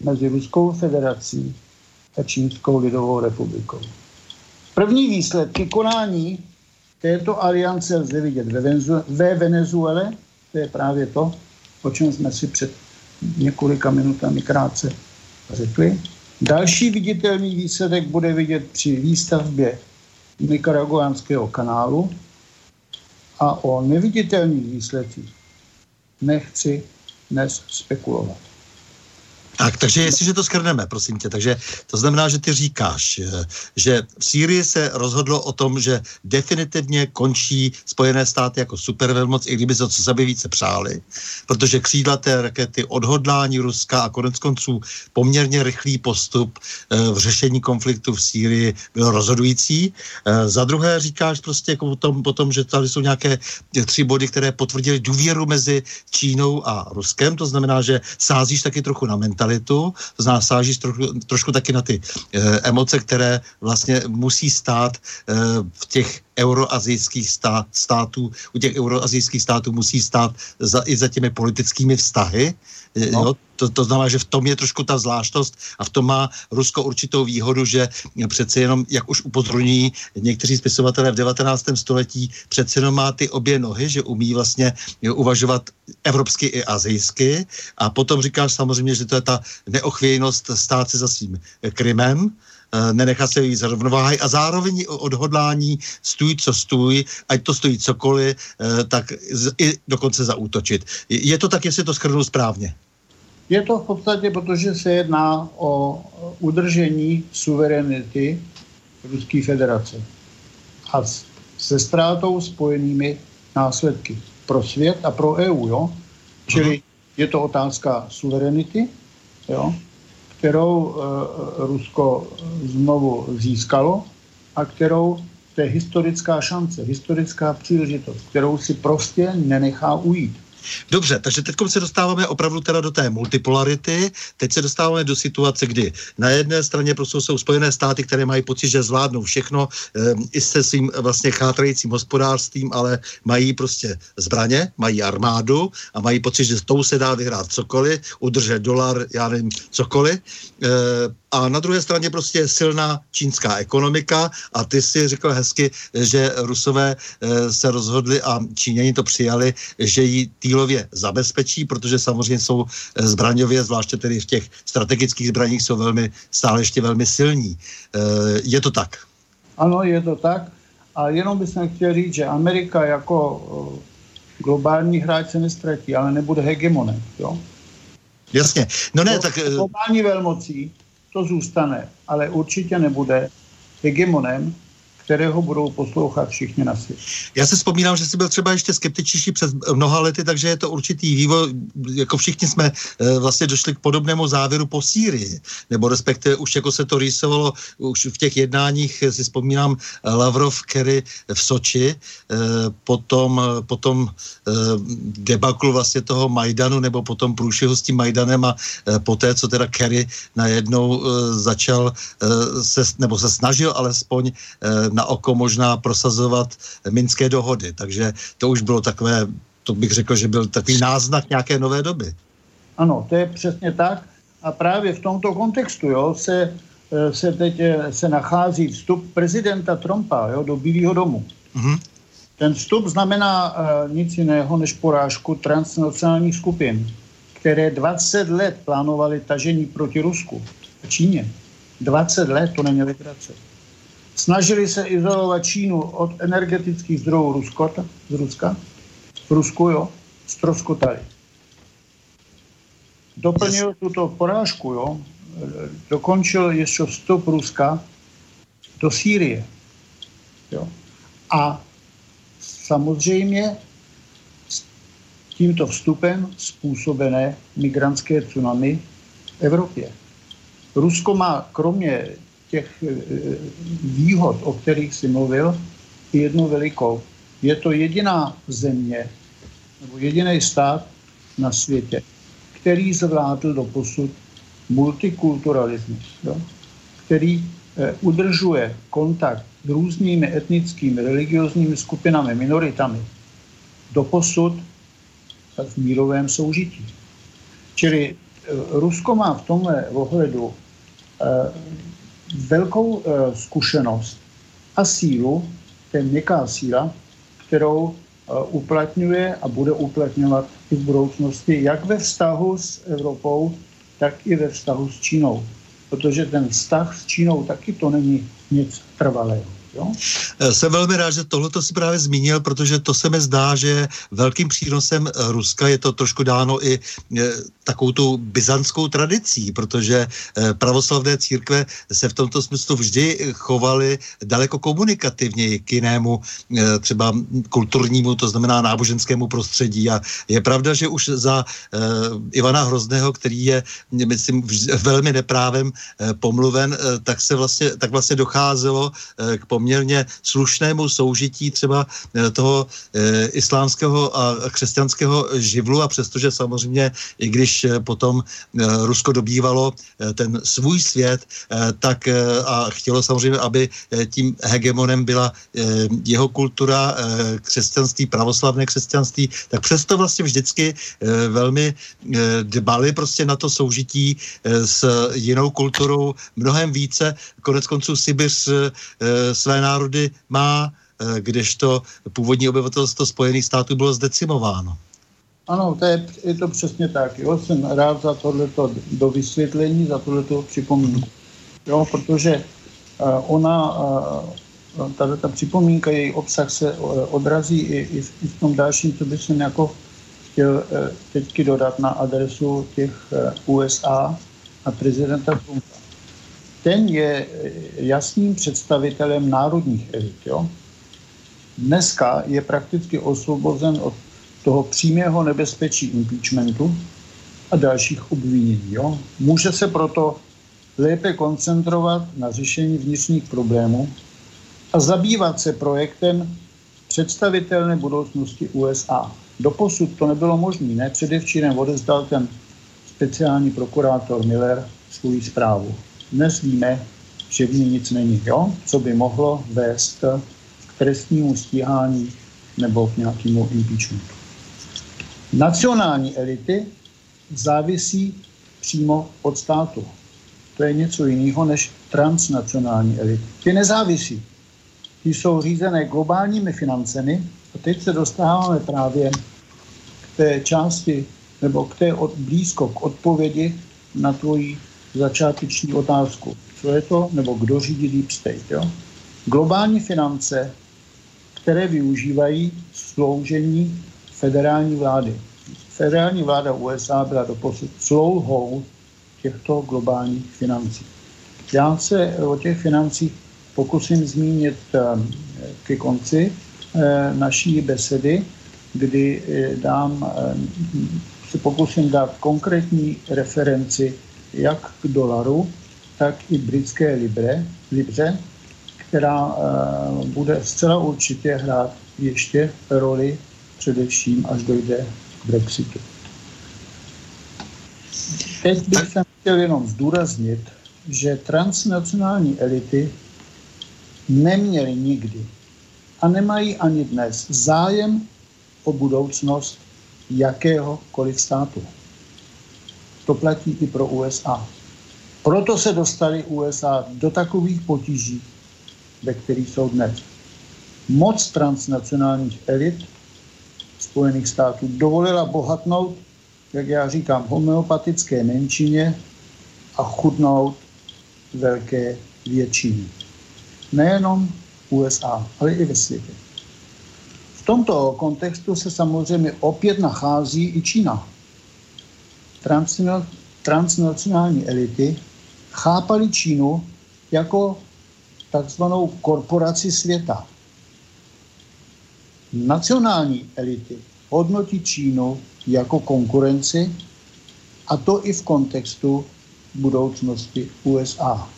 mezi Ruskou federací a Čínskou lidovou republikou. První výsledky konání této aliance lze vidět ve, Venezu- ve Venezuele, to je právě to, o čem jsme si před několika minutami krátce řekli. Další viditelný výsledek bude vidět při výstavbě nikaraguánského kanálu a o neviditelných výsledcích nechci dnes spekulovat. Tak, takže jestliže to skrneme, prosím tě, takže to znamená, že ty říkáš, že v Sýrii se rozhodlo o tom, že definitivně končí Spojené státy jako supervelmoc, i kdyby se to sebe více přáli, protože křídlaté rakety, odhodlání Ruska a konec konců poměrně rychlý postup eh, v řešení konfliktu v Sýrii byl rozhodující. Eh, za druhé říkáš prostě jako o tom, o tom, že tady jsou nějaké tři body, které potvrdily důvěru mezi Čínou a Ruskem, to znamená, že sázíš taky trochu na mentalitu mentalitu, to znamená sážíš trošku, trošku taky na ty e, emoce, které vlastně musí stát e, v těch euroazijských stát, států, u těch euroazijských států musí stát za, i za těmi politickými vztahy. Eh, no. Jo? To, to znamená, že v tom je trošku ta zvláštnost a v tom má Rusko určitou výhodu, že přece jenom, jak už upozorňují někteří spisovatelé v 19. století, přece jenom má ty obě nohy, že umí vlastně uvažovat evropsky i azijsky a potom říkáš samozřejmě, že to je ta neochvějnost stát se za svým Krymem, Eh, nenechá se jí z a zároveň odhodlání stůj, co stůj, ať to stojí cokoliv, eh, tak i dokonce zaútočit. Je to tak, jestli to schrnu správně? Je to v podstatě, protože se jedná o udržení suverenity Ruské federace a se ztrátou spojenými následky pro svět a pro EU. Jo? Čili je to otázka suverenity, jo? kterou eh, Rusko znovu získalo a kterou to je historická šance, historická příležitost, kterou si prostě nenechá ujít. Dobře, takže teď se dostáváme opravdu teda do té multipolarity. Teď se dostáváme do situace, kdy na jedné straně prostě jsou Spojené státy, které mají pocit, že zvládnou všechno e, i se svým vlastně chátrajícím hospodářstvím, ale mají prostě zbraně, mají armádu a mají pocit, že s tou se dá vyhrát cokoliv, udržet dolar, já nevím, cokoliv. E, a na druhé straně prostě je silná čínská ekonomika a ty si řekl hezky, že Rusové e, se rozhodli a Číňani to přijali, že ji týlově zabezpečí, protože samozřejmě jsou e, zbraňově, zvláště tedy v těch strategických zbraních, jsou velmi, stále ještě velmi silní. E, je to tak? Ano, je to tak. A jenom bych chtěl říct, že Amerika jako globální hráč se nestratí, ale nebude hegemonem. Jo? Jasně. No ne, tak... Globální velmocí to zůstane, ale určitě nebude hegemonem kterého budou poslouchat všichni na světě. Já se vzpomínám, že jsi byl třeba ještě skeptičtější před mnoha lety, takže je to určitý vývoj, jako všichni jsme e, vlastně došli k podobnému závěru po Sýrii, nebo respektive už jako se to rýsovalo už v těch jednáních, si vzpomínám Lavrov, Kerry v Soči, e, potom, potom debaklu vlastně toho Majdanu, nebo potom průšvihu s tím Majdanem a poté, co teda Kerry najednou začal se, nebo se snažil alespoň na oko možná prosazovat minské dohody. Takže to už bylo takové, to bych řekl, že byl takový náznak nějaké nové doby. Ano, to je přesně tak. A právě v tomto kontextu jo, se, eh, se teď eh, se nachází vstup prezidenta Trumpa jo, do Bílého domu. Mm-hmm. Ten vstup znamená uh, nic jiného než porážku transnacionálních skupin, které 20 let plánovali tažení proti Rusku a Číně. 20 let to není legrace. Snažili se izolovat Čínu od energetických zdrojů Rusko, z Ruska. V Rusku, jo, stroskotali. Doplnil tuto porážku, jo, dokončil ještě vstup Ruska do Sýrie. Jo. A samozřejmě s tímto vstupem způsobené migrantské tsunami v Evropě. Rusko má kromě těch eh, výhod, o kterých si mluvil, jednu velikou. Je to jediná země nebo jediný stát na světě, který zvládl do posud multikulturalismus, jo? který eh, udržuje kontakt s různými etnickými, religiozními skupinami, minoritami do posud v mírovém soužití. Čili eh, Rusko má v tomhle ohledu velkou e, zkušenost a sílu, to je měkká síla, kterou e, uplatňuje a bude uplatňovat i v budoucnosti, jak ve vztahu s Evropou, tak i ve vztahu s Čínou. Protože ten vztah s Čínou taky to není nic trvalého. Jo? Eh, jsem velmi rád, že tohle si právě zmínil, protože to se mi zdá, že velkým přínosem eh, Ruska je to trošku dáno i eh, takovou tu byzantskou tradicí, protože pravoslavné církve se v tomto smyslu vždy chovaly daleko komunikativněji k jinému třeba kulturnímu, to znamená náboženskému prostředí. A je pravda, že už za Ivana Hrozného, který je, myslím, velmi neprávem pomluven, tak se vlastně, tak vlastně docházelo k poměru poměrně slušnému soužití třeba toho islámského a křesťanského živlu a přestože samozřejmě, i když potom Rusko dobývalo ten svůj svět, tak a chtělo samozřejmě, aby tím hegemonem byla jeho kultura, křesťanství, pravoslavné křesťanství, tak přesto vlastně vždycky velmi dbali prostě na to soužití s jinou kulturou mnohem více. Konec konců Sibiř své národy má, kdežto původní obyvatelstvo Spojených států bylo zdecimováno. Ano, to je, je to přesně tak. Jo. Jsem rád za tohleto do vysvětlení, za tohleto připomínku. Jo, protože uh, ona, uh, tato ta připomínka, její obsah se odrazí i, i, v, i v tom dalším, co bych jsem jako chtěl teďky dodat na adresu těch USA a prezidenta Trumpa. Ten je jasným představitelem národních elit. Jo? Dneska je prakticky osvobozen od toho přímého nebezpečí impeachmentu a dalších obvinění. Jo? Může se proto lépe koncentrovat na řešení vnitřních problémů a zabývat se projektem představitelné budoucnosti USA. Doposud to nebylo možné, ne? Předevčírem odezdal ten speciální prokurátor Miller svou zprávu. Dnes víme, že v ní nic není, jo? co by mohlo vést k trestnímu stíhání nebo k nějakému impeachmentu. Nacionální elity závisí přímo od státu. To je něco jiného než transnacionální elity. Ty nezávisí. Ty jsou řízené globálními financemi a teď se dostáváme právě k té části nebo k té od, blízko k odpovědi na tvoji začáteční otázku. Co je to, nebo kdo řídí Deep State? Jo? Globální finance, které využívají sloužení federální vlády. Federální vláda USA byla doposud slouhou těchto globálních financí. Já se o těch financích pokusím zmínit ehm, ke konci eh, naší besedy, kdy eh, dám, ehm, se pokusím dát konkrétní referenci jak k dolaru, tak i britské libre, libře, která uh, bude zcela určitě hrát ještě roli především, až dojde k Brexitu. Teď bych se chtěl jenom zdůraznit, že transnacionální elity neměly nikdy a nemají ani dnes zájem o budoucnost jakéhokoliv státu. To platí i pro USA. Proto se dostali USA do takových potíží, ve kterých jsou dnes. Moc transnacionálních elit Spojených států dovolila bohatnout, jak já říkám, homeopatické menšině a chudnout velké většině. Nejenom USA, ale i ve světě. V tomto kontextu se samozřejmě opět nachází i Čína transnacionální elity chápali Čínu jako takzvanou korporaci světa. Nacionální elity hodnotí Čínu jako konkurenci a to i v kontextu budoucnosti USA.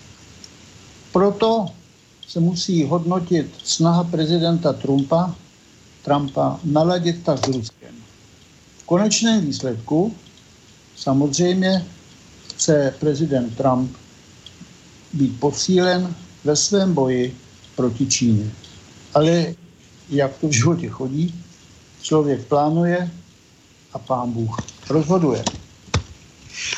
Proto se musí hodnotit snaha prezidenta Trumpa, Trumpa naladit tak s Ruskem. V konečném výsledku Samozřejmě chce prezident Trump být posílen ve svém boji proti Číně. Ale jak to v životě chodí, člověk plánuje a pán Bůh rozhoduje.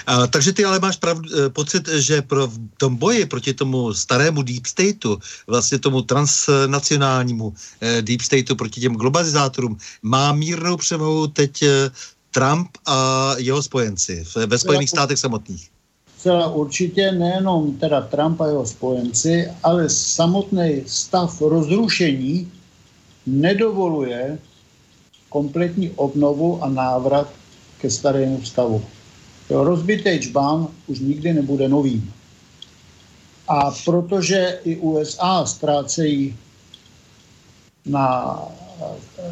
A, takže ty ale máš pravdu, eh, pocit, že pro v tom boji proti tomu starému deep stateu, vlastně tomu transnacionálnímu eh, deep stateu, proti těm globalizátorům, má mírnou převahu teď eh, Trump a jeho spojenci ve Spojených státech samotných? Celá určitě nejenom teda Trump a jeho spojenci, ale samotný stav rozrušení nedovoluje kompletní obnovu a návrat ke starému stavu. Rozbitý čbán už nikdy nebude novým. A protože i USA ztrácejí na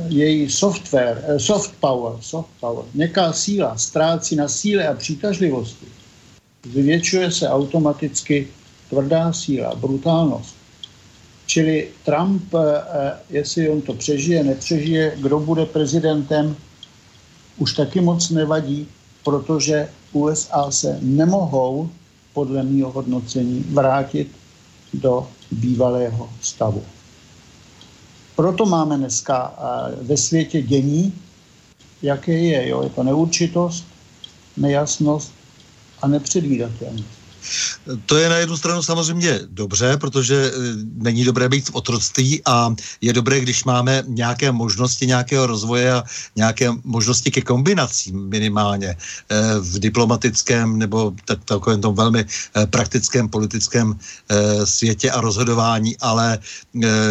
její software, eh, soft power, soft power, měkká síla ztrácí na síle a přitažlivosti, zvětšuje se automaticky tvrdá síla, brutálnost. Čili Trump, jestli on to přežije, nepřežije, kdo bude prezidentem, už taky moc nevadí, protože USA se nemohou podle mého hodnocení vrátit do bývalého stavu. Proto máme dneska ve světě dění, jaké je. Jo? Je to neurčitost, nejasnost a nepředvídatelnost. To je na jednu stranu samozřejmě dobře, protože eh, není dobré být v otroctví a je dobré, když máme nějaké možnosti nějakého rozvoje a nějaké možnosti ke kombinacím minimálně eh, v diplomatickém nebo tak, takovém tom velmi eh, praktickém politickém světě a rozhodování, ale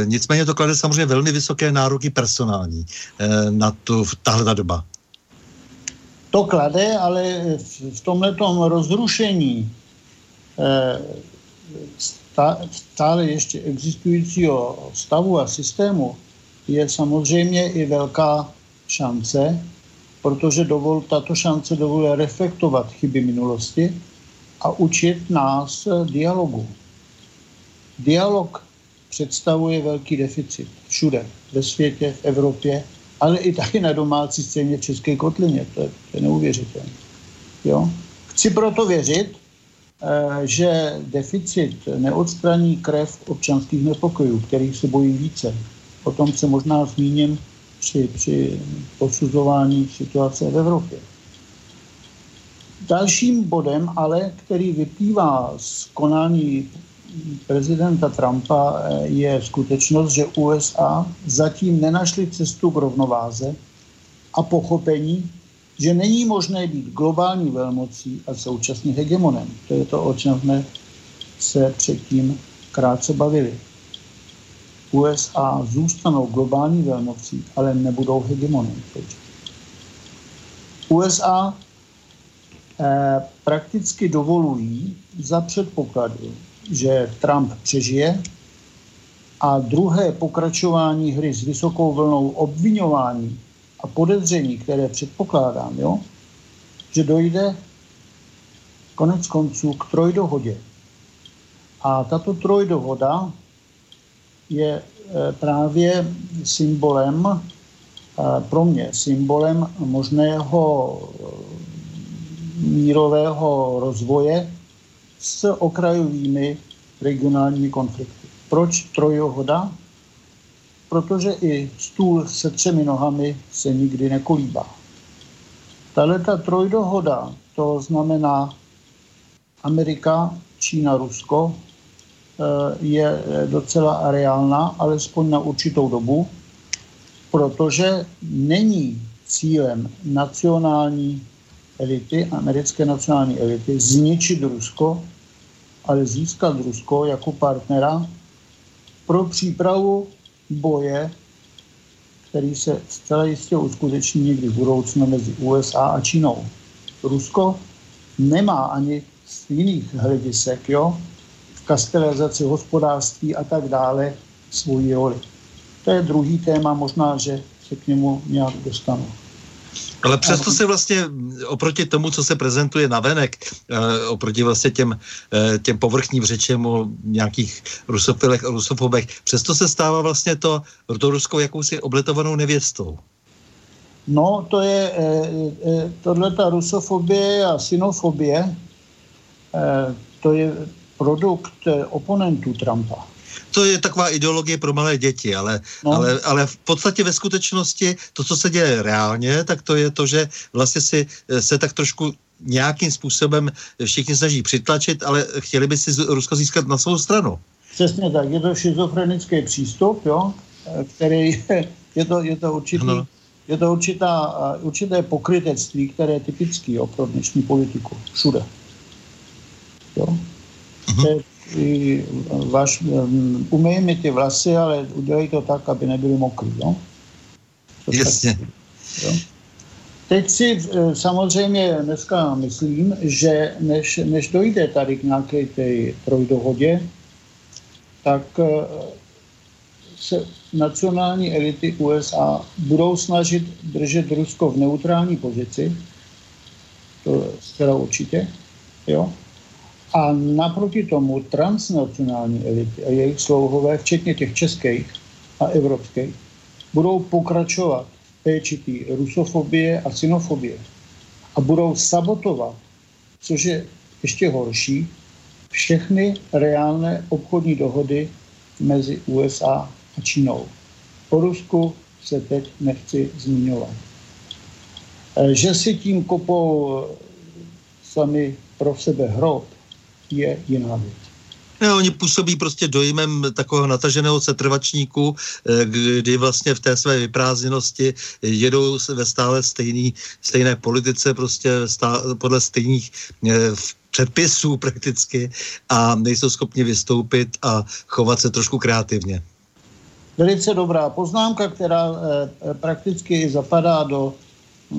nicméně to klade samozřejmě velmi vysoké nároky personální na tu, tahle doba. To klade, ale v tomhle rozrušení stále ještě existujícího stavu a systému je samozřejmě i velká šance, protože dovol, tato šance dovoluje reflektovat chyby minulosti a učit nás dialogu. Dialog představuje velký deficit všude, ve světě, v Evropě, ale i taky na domácí scéně České kotlině. To je, to je neuvěřitelné. Jo? Chci proto věřit, Eh, že deficit neodstraní krev občanských nepokojů, kterých se bojí více. O tom se možná zmíním při, při posuzování situace v Evropě. Dalším bodem, ale který vyplývá z konání prezidenta Trumpa, eh, je skutečnost, že USA zatím nenašli cestu k rovnováze a pochopení, že není možné být globální velmocí a současně hegemonem. To je to, o čem jsme se předtím krátce bavili. USA zůstanou globální velmocí, ale nebudou hegemonem. USA eh, prakticky dovolují za předpokladu, že Trump přežije a druhé pokračování hry s vysokou vlnou obvinování a podezření, které předpokládám, jo, že dojde konec konců k trojdohodě. A tato trojdohoda je e, právě symbolem, e, pro mě symbolem možného e, mírového rozvoje s okrajovými regionálními konflikty. Proč trojdohoda? Protože i stůl se třemi nohami se nikdy nekolíbá. Tahle ta trojdohoda, to znamená Amerika, Čína, Rusko, eh, je docela reálná, alespoň na určitou dobu, protože není cílem nacionální elity, americké nacionální elity, zničit Rusko, ale získat Rusko jako partnera pro přípravu boje, který se zcela jistě uskuteční někdy v budoucnu mezi USA a Čínou. Rusko nemá ani z jiných hledisek, jo, v kastelizaci hospodářství a tak dále svůj roli. To je druhý téma, možná, že se k němu nějak dostanu. Ale přesto se vlastně oproti tomu, co se prezentuje na venek, eh, oproti vlastně těm, eh, těm povrchním řečem o nějakých rusofilech a rusofobech, přesto se stává vlastně to, to Rusko jakousi obletovanou nevěstou. No, to je, e, tohle ta rusofobie a sinofobie, to je produkt oponentů Trumpa to je taková ideologie pro malé děti, ale, no. ale, ale v podstatě ve skutečnosti to, co se děje reálně, tak to je to, že vlastně si eh, se tak trošku nějakým způsobem všichni snaží přitlačit, ale chtěli by si Rusko získat na svou stranu. Přesně tak, je to schizofrenický přístup, jo, eh, který je to, je to určitý, no. je to určitá, eh, určité pokrytectví, které je typické pro dnešní politiku. Všude. Jo? Uh-huh. Vaš, um, umej mi ty vlasy, ale udělej to tak, aby nebyly mokrý. Jo? To Jasně. Tak, jo? Teď si eh, samozřejmě dneska myslím, že než, než dojde tady k nějaké té trojdohodě, tak eh, se nacionální elity USA budou snažit držet Rusko v neutrální pozici, to zcela určitě, jo, A naproti tomu transnacionální elity a jejich slouhové, včetně těch českých a evropských, budou pokračovat péči rusofobie a sinofobie a budou sabotovat, což je ještě horší, všechny reálné obchodní dohody mezi USA a Čínou. O Rusku se teď nechci zmiňovat. E, že si tím kopou sami pro sebe hrob, je jiná věc. Ne, oni působí prostě dojmem takového nataženého setrvačníku, e, kdy vlastně v té své vyprázdněnosti jedou ve stále stejný, stejné politice, prostě stále, podle stejných e, předpisů prakticky a nejsou schopni vystoupit a chovat se trošku kreativně. Velice dobrá poznámka, která eh, prakticky zapadá do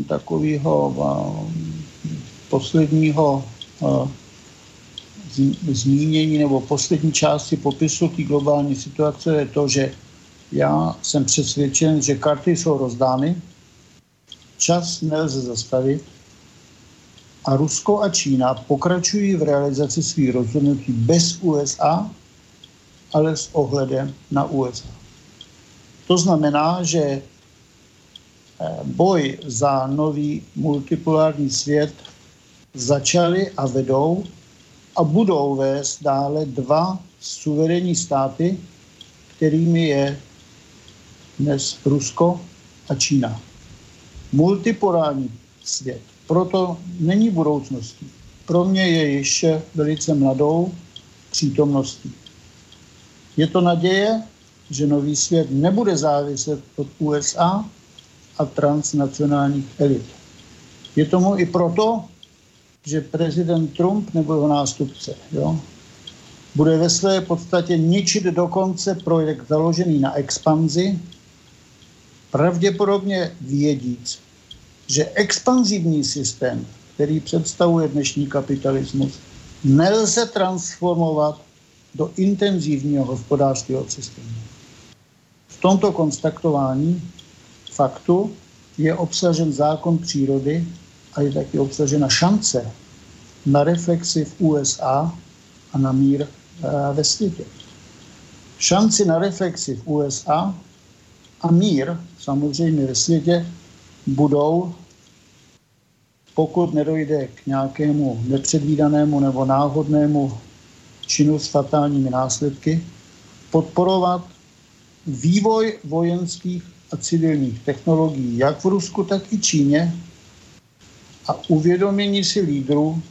takového eh, posledního eh, zmínění nebo poslední části popisu té globální situace je to, že já jsem přesvědčen, že karty jsou rozdány, čas nelze zastavit a Rusko a Čína pokračují v realizaci svých rozhodnutí bez USA, ale s ohledem na USA. To znamená, že eh, boj za nový multipolární svět začaly a vedou a budou vést dále dva suverénní státy, kterými je dnes Rusko a Čína. Multipolární svět proto není budoucností. Pro mě je ještě velice mladou přítomností. Je to naděje, že nový svět nebude záviset od USA a transnacionálních elit. Je tomu i proto, že prezident Trump nebo jeho nástupce jo, bude ve své podstatě ničit dokonce projekt založený na expanzi, pravděpodobně vědíc, že expanzivní systém, který představuje dnešní kapitalismus, nelze transformovat do intenzivního hospodářského systému. V tomto konstatování faktu je obsažen zákon přírody a je taky obsažena šance na reflexi v USA a na mír eh, ve světě. Šanci na reflexi v USA a mír samozřejmě ve světě budou, pokud nedojde k nějakému nepředvídanému nebo náhodnému činu s fatálními následky, podporovat vývoj vojenských a civilních technologií jak v Rusku, tak i Číně a uvědomění si lídrů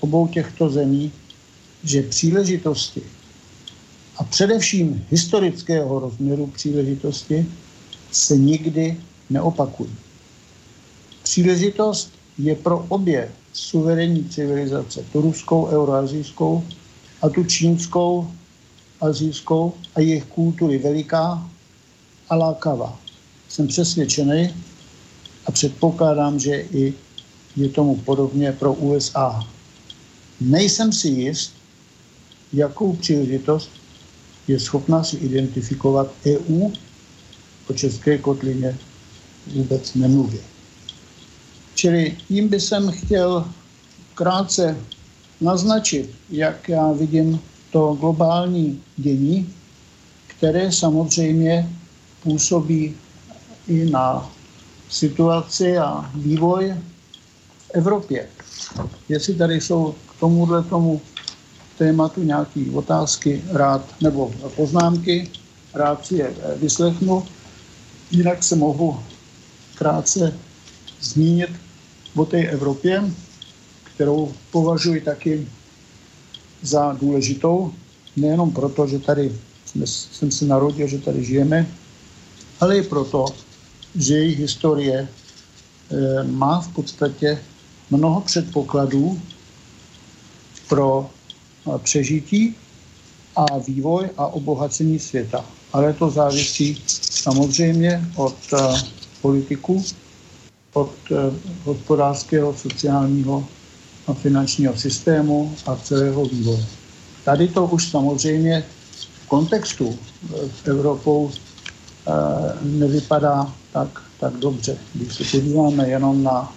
obou těchto zemí, že příležitosti a především historického rozměru příležitosti se nikdy neopakují. Příležitost je pro obě suverénní civilizace, tu ruskou, euroazijskou a tu čínskou, azijskou a jejich kultury veliká a lákavá. Jsem přesvědčený a předpokládám, že i je tomu podobně pro USA. Nejsem si jist, jakou příležitost je schopná si identifikovat EU po české kotlině vůbec nemluvě. Čili tím by jsem chtěl krátce naznačit, jak já vidím to globální dění, které samozřejmě působí i na situaci a vývoj Evropě. Jestli tady jsou k tomuhle tomu tématu nějaké otázky rád nebo poznámky, rád si je vyslechnu. Jinak se mohu krátce zmínit o té Evropě, kterou považuji taky za důležitou, nejenom proto, že tady jsme, jsem se narodil, že tady žijeme, ale i proto, že její historie e, má v podstatě mnoho předpokladů pro eh, přežití a vývoj a obohacení světa. Ale to závisí samozřejmě od eh, politiků, od eh, hospodářského, sociálního a finančního systému a celého vývoje. Tady to už samozřejmě v kontextu s Evropou nevypadá tak, tak dobře. Když se podíváme jenom na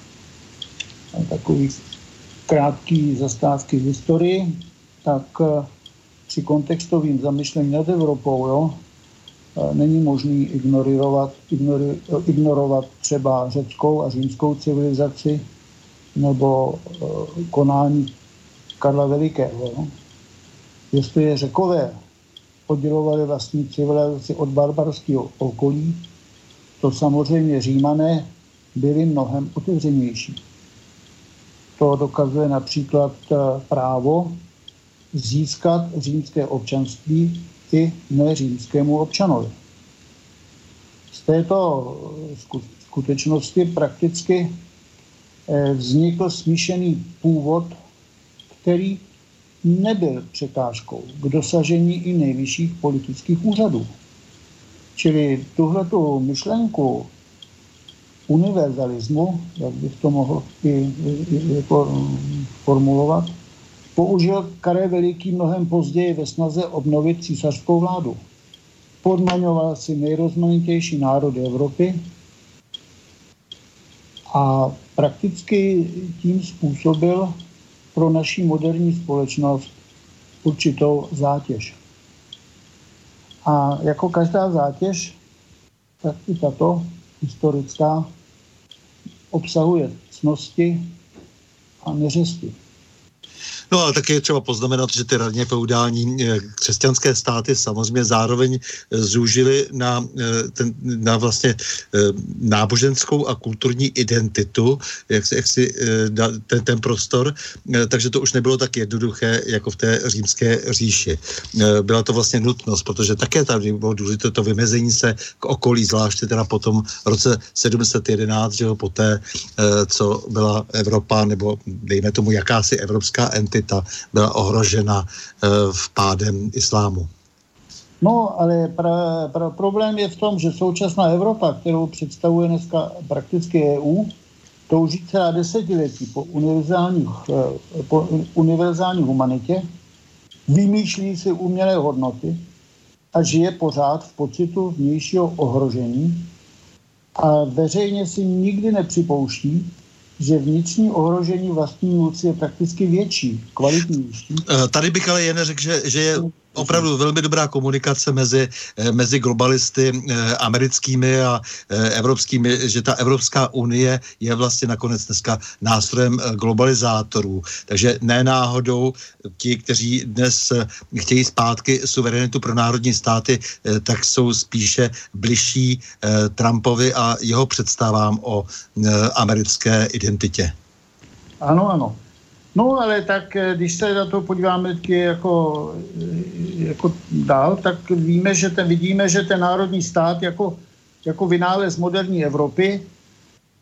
takový krátký zastávky v historii, tak eh, při kontextovým zamyšlení nad Evropou jo, eh, není možný ignorovat, ignori, ignorovat třeba řeckou a římskou civilizaci nebo konání Karla Velikého. Jo. Jestli řekové oddělovali vlastní civilizaci od barbarského okolí, to samozřejmě římané byli mnohem otevřenější. To dokazuje například eh, právo získat římské občanství i neřímskému občanovi. Z této eh, skutečnosti prakticky eh, vznikl smíšený původ, který nebyl překážkou k dosažení i nejvyšších politických úřadů. Čili tuhletu myšlenku univerzalismu, jak bych to mohl i, i, jako formulovat, použil Karel Veliký mnohem později ve snaze obnovit císařskou vládu. Podmaňoval si nejrozmanitější národy Evropy a prakticky tím způsobil pro naší moderní společnost určitou zátěž. A jako každá zátěž, tak i tato historická obsahuje cnosti a neřesti. No ale taky je třeba poznamenat, že ty radně feudální eh, křesťanské státy samozřejmě zároveň eh, zúžily na, eh, ten, na vlastně náboženskou a kulturní identitu, jak si, jak si ten, ten prostor, takže to už nebylo tak jednoduché jako v té římské říši. Byla to vlastně nutnost, protože také tady bylo důležité to vymezení se k okolí, zvláště teda potom v roce 711, že jo, poté, co byla Evropa, nebo dejme tomu jakási evropská entita, stabilita byla ohrožena eh, v pádem islámu. No, ale pra, pra, problém je v tom, že současná Evropa, kterou představuje dneska prakticky EU, touží celá desetiletí po univerzální, eh, po univerzální humanitě, vymýšlí si umělé hodnoty a žije pořád v pocitu vnějšího ohrožení a veřejně si nikdy nepřipouští, že vnitřní ohrožení vlastní moci je prakticky větší, kvalitnější. Eh, tady bych ale jen řekl, že, že je opravdu velmi dobrá komunikace mezi, eh, mezi globalisty eh, americkými a eh, evropskými, že ta Evropská unie je vlastně nakonec dneska nástrojem globalizátorů. Takže ne náhodou ti, kteří dnes chtějí zpátky suverenitu pro národní státy, tak jsou spíše bližší Trumpovi a jeho představám o americké identitě. Ano, ano. No ale tak, eh, když se na to podíváme jako, eh, jako dál, tak víme, že ten, vidíme, že ten národní stát jako, jako vynález moderní Evropy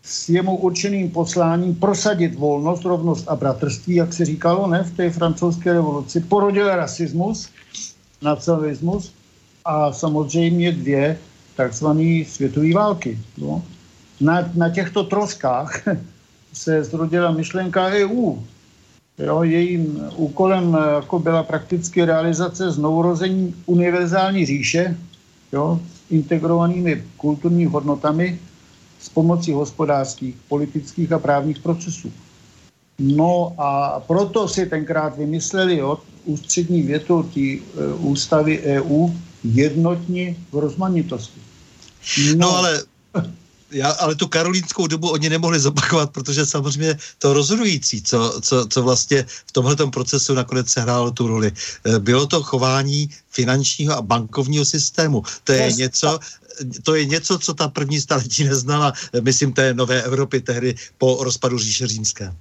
s jemu určeným posláním prosadit volnost, rovnost a bratrství, jak se říkalo ne, v té francouzské revoluci, porodil rasismus, nacionalismus a samozřejmě dvě takzvané světové války. No. Na, na těchto troskách se zrodila myšlenka EU, Jo, jejím úkolem eh, jako byla prakticky realizace znourození univerzální říše jo, s integrovanými kulturními hodnotami s pomocí hospodářských, politických a právních procesů. No a proto si tenkrát vymysleli jo, ústřední větu té e, ústavy EU jednotní v rozmanitosti. No, no ale já, ale tu karolínskou dobu oni nemohli zopakovat, protože samozřejmě to rozhodující, co, co, co vlastně v tomhle procesu nakonec sehrálo tu roli, eh, bylo to chování finančního a bankovního systému. To je něco, to je něco, co ta první staletí neznala, eh, myslím, té nové Evropy tehdy po rozpadu říše římské.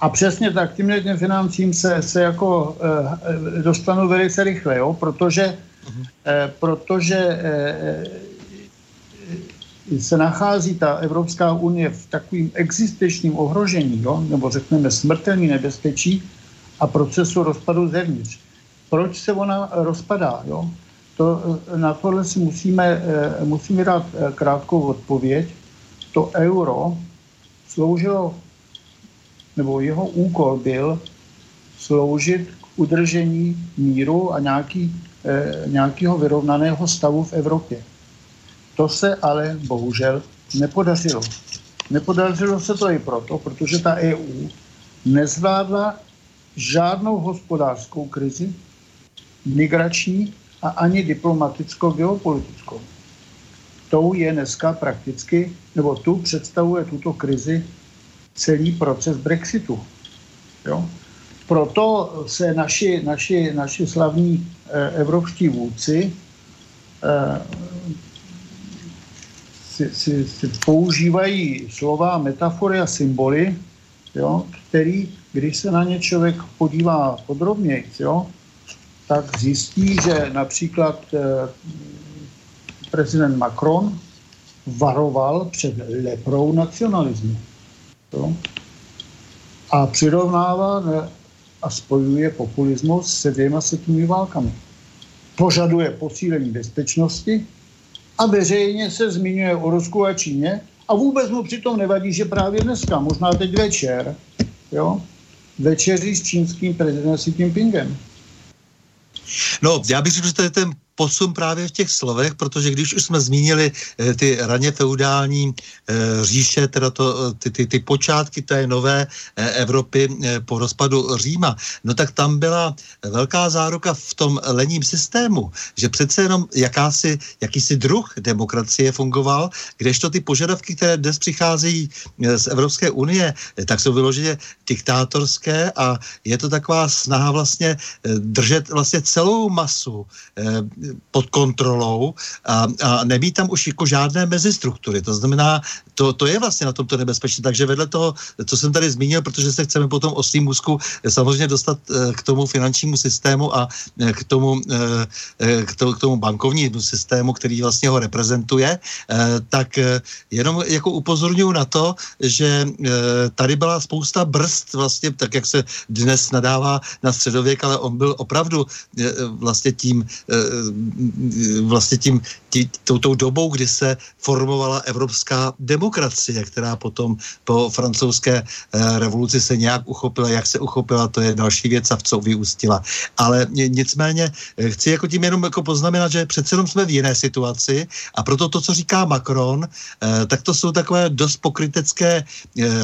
A přesně tak, tím těm financím se, se jako e, dostanu velice rychle, jo? protože, e, protože e, se nachází ta Evropská unie v takovým existenčním ohrožení, jo, nebo řekneme smrtelný nebezpečí a procesu rozpadu zevnitř. Proč se ona rozpadá? Jo? To, eh, na tohle si musíme, eh, musíme dát eh, krátkou odpověď. To euro sloužilo, nebo jeho úkol byl sloužit k udržení míru a nějaký, nějakého vyrovnaného stavu v Evropě. To se ale bohužel nepodařilo. Nepodařilo se to i proto, protože ta EU nezvládla žádnou hospodářskou krizi, migrační a ani diplomatickou geopolitickou. Tou je dneska prakticky, nebo tu představuje tuto krizi celý proces Brexitu. Jo? Proto se naši, naši, naši slavní eh, evropští vůdci eh, si, si, si používají slova, metafory a symboly, jo, který, když se na ně člověk podívá podrobněji, jo, tak zjistí, že například eh, prezident Macron varoval před leprou nacionalismu. Jo? A přirovnává a spojuje populismus se dvěma světovými válkami. Požaduje posílení bezpečnosti a veřejně se zmiňuje o Rusku a Číně a vůbec mu přitom nevadí, že právě dneska, možná teď večer, jo, večeří s čínským prezidentem Xi Jinpingem. No, já bych řekl, že to je ten posun právě v těch slovech, protože když už jsme zmínili e, ty raně feudální e, říše, teda to, eh, ty, ty, ty počátky té nové Evropy po rozpadu Říma, no tak tam byla velká záruka v tom lením systému, že přece jenom jakási, jakýsi druh demokracie fungoval, kdežto ty požadavky, které dnes přicházejí z Evropské unie, tak jsou vyloženě diktátorské a je to taková snaha vlastně držet vlastně celou masu pod kontrolou a, a nemít tam už jako žádné mezistruktury. To znamená, to, to je vlastně na tomto nebezpečné. Takže vedle toho, co jsem tady zmínil, protože se chceme potom o svým úzku samozřejmě dostat eh, k tomu finančnímu systému a eh, k tomu, eh, k tomu, k tomu bankovnímu systému, který vlastně ho reprezentuje, tak jenom jako upozorňuji na to, že tady byla spousta brzd vlastně, tak jak se dnes nadává na středověk, ale on byl opravdu vlastně tím vlastně tím, tí, tou dobou, kdy se formovala evropská demokracie, která potom po francouzské eh, revoluci se nějak uchopila. Jak se uchopila, to je další věc a v co vyústila. Ale nicméně eh, chci jako tím jenom jako poznamenat, že přece jenom jsme v jiné situaci a proto to, co říká Macron, eh, tak to jsou takové dost pokrytecké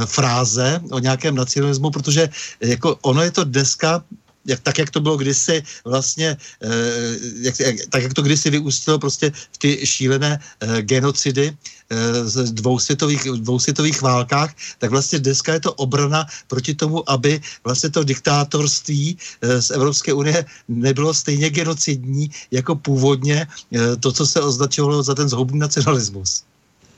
fráze o nějakém nacionalismu, protože jako ono je to dneska jak, tak, jak to bylo kdysi vlastně, eh, jak, tak, jak to kdysi vyústilo prostě v ty šílené eh, genocidy eh, z dvou světových, dvou světových válkách, tak vlastně dneska je to obrana proti tomu, aby vlastně to diktátorství z Evropské unie nebylo stejně genocidní jako původně to, co se označovalo za ten zhoubný nacionalismus.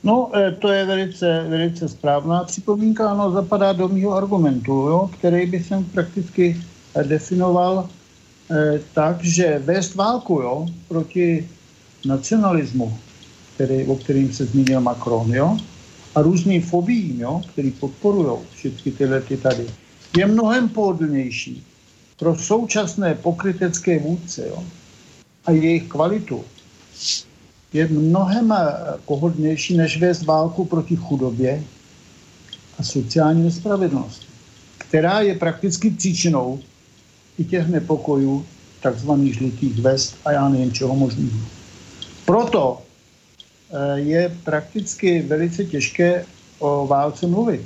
No, to je velice, velice správná připomínka, ano, zapadá do mého argumentu, jo, který by jsem prakticky definoval eh, tak, že vést válku jo, proti nacionalismu, který, o kterým se zmínil Macron, jo, a různým fobím, jo, který podporují všechny tyhle ty tady, je mnohem pohodlnější pro současné pokrytecké vůdce jo, a jejich kvalitu. Je mnohem eh, pohodlnější, než vést válku proti chudobě a sociální nespravedlnosti, která je prakticky příčinou i těch nepokojů, takzvaných žlutých vest a já nevím čeho možného. Proto eh, je prakticky velice těžké o válce mluvit.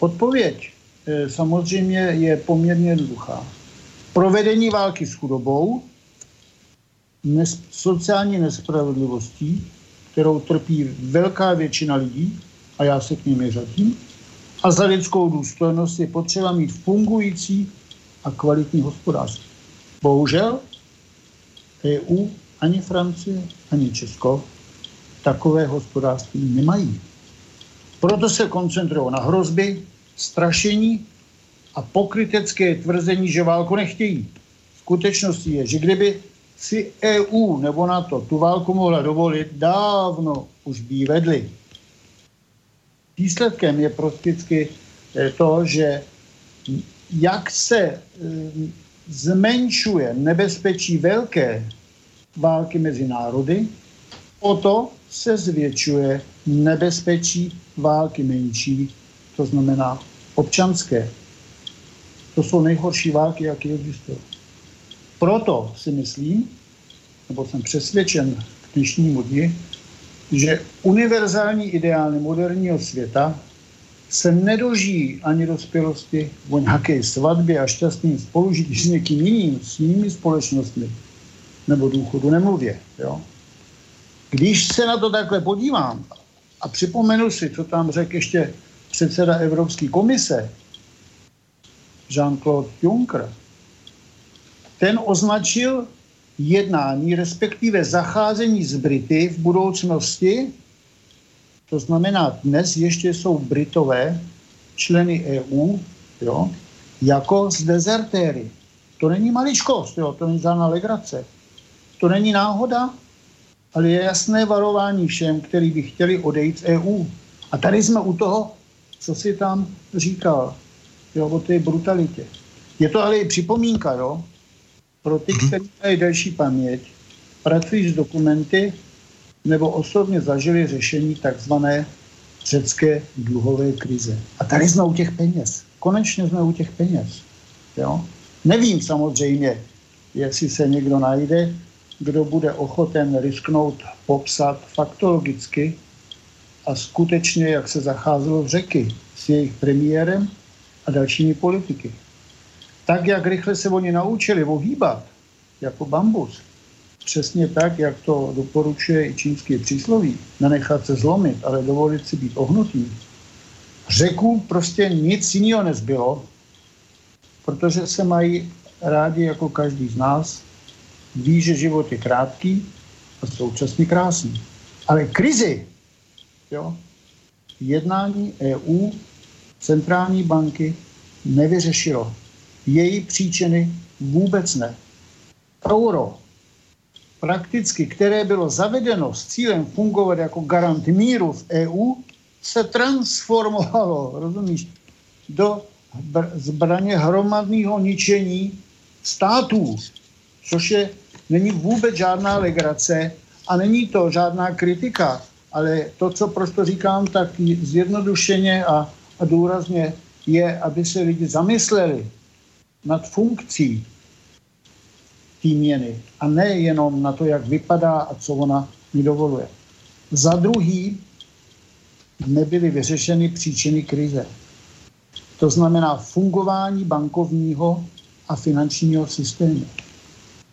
Odpověď eh, samozřejmě je poměrně jednoduchá. Provedení války s chudobou, nes, sociální nespravedlivostí, kterou trpí velká většina lidí, a já se k ním řadím, a za lidskou důstojnost je potřeba mít fungující a kvalitní hospodářství. Bohužel EU ani Francie, ani Česko takové hospodářství nemají. Proto se koncentrují na hrozby, strašení a pokrytecké tvrzení, že válku nechtějí. Skutečností je, že kdyby si EU nebo NATO tu válku mohla dovolit, dávno už by ji vedli. Výsledkem je prakticky to, že jak se eh, zmenšuje nebezpečí velké války mezi národy, o to se zvětšuje nebezpečí války menší, to znamená občanské. To jsou nejhorší války, jaké existují. Proto si myslím, nebo jsem přesvědčen k dnešnímu dni, že univerzální ideály moderního světa se nedožijí ani dospělosti o nějaké svatbě a šťastným spolužití s někým jiným, s jinými společnostmi, nebo důchodu nemluvě. Jo? Když se na to takhle podívám a připomenu si, co tam řekl ještě předseda Evropské komise, Jean-Claude Juncker, ten označil jednání, respektive zacházení s Brity v budoucnosti, to znamená, dnes ještě jsou Britové členy EU, jo, jako z dezertéry. To není maličkost, jo, to není žádná legrace. To není náhoda, ale je jasné varování všem, kteří by chtěli odejít z EU. A tady jsme u toho, co si tam říkal, jo, o té brutalitě. Je to ale i připomínka, jo, pro ty, mhm. kteří mají delší paměť, pracují s dokumenty nebo osobně zažili řešení takzvané řecké dluhové krize. A tady jsme u těch peněz. Konečně jsme u těch peněz. Jo? Nevím samozřejmě, jestli se někdo najde, kdo bude ochoten risknout popsat faktologicky a skutečně, jak se zacházelo v řeky s jejich premiérem a dalšími politiky tak, jak rychle se oni naučili ohýbat jako bambus, přesně tak, jak to doporučuje i čínské přísloví, nenechat se zlomit, ale dovolit si být ohnutý, řeků prostě nic jiného nezbylo, protože se mají rádi jako každý z nás, ví, že život je krátký a současně krásný. Ale krizi, jo, jednání EU, centrální banky nevyřešilo její příčiny vůbec ne. Euro, prakticky, které bylo zavedeno s cílem fungovat jako garant míru v EU, se transformovalo, rozumíš, do zbraně hromadného ničení států, což je, není vůbec žádná legrace a není to žádná kritika, ale to, co prostě říkám, tak zjednodušeně a, a důrazně je, aby se lidi zamysleli, nad funkcí té měny a ne jenom na to, jak vypadá a co ona mi dovoluje. Za druhý nebyly vyřešeny příčiny krize. To znamená fungování bankovního a finančního systému.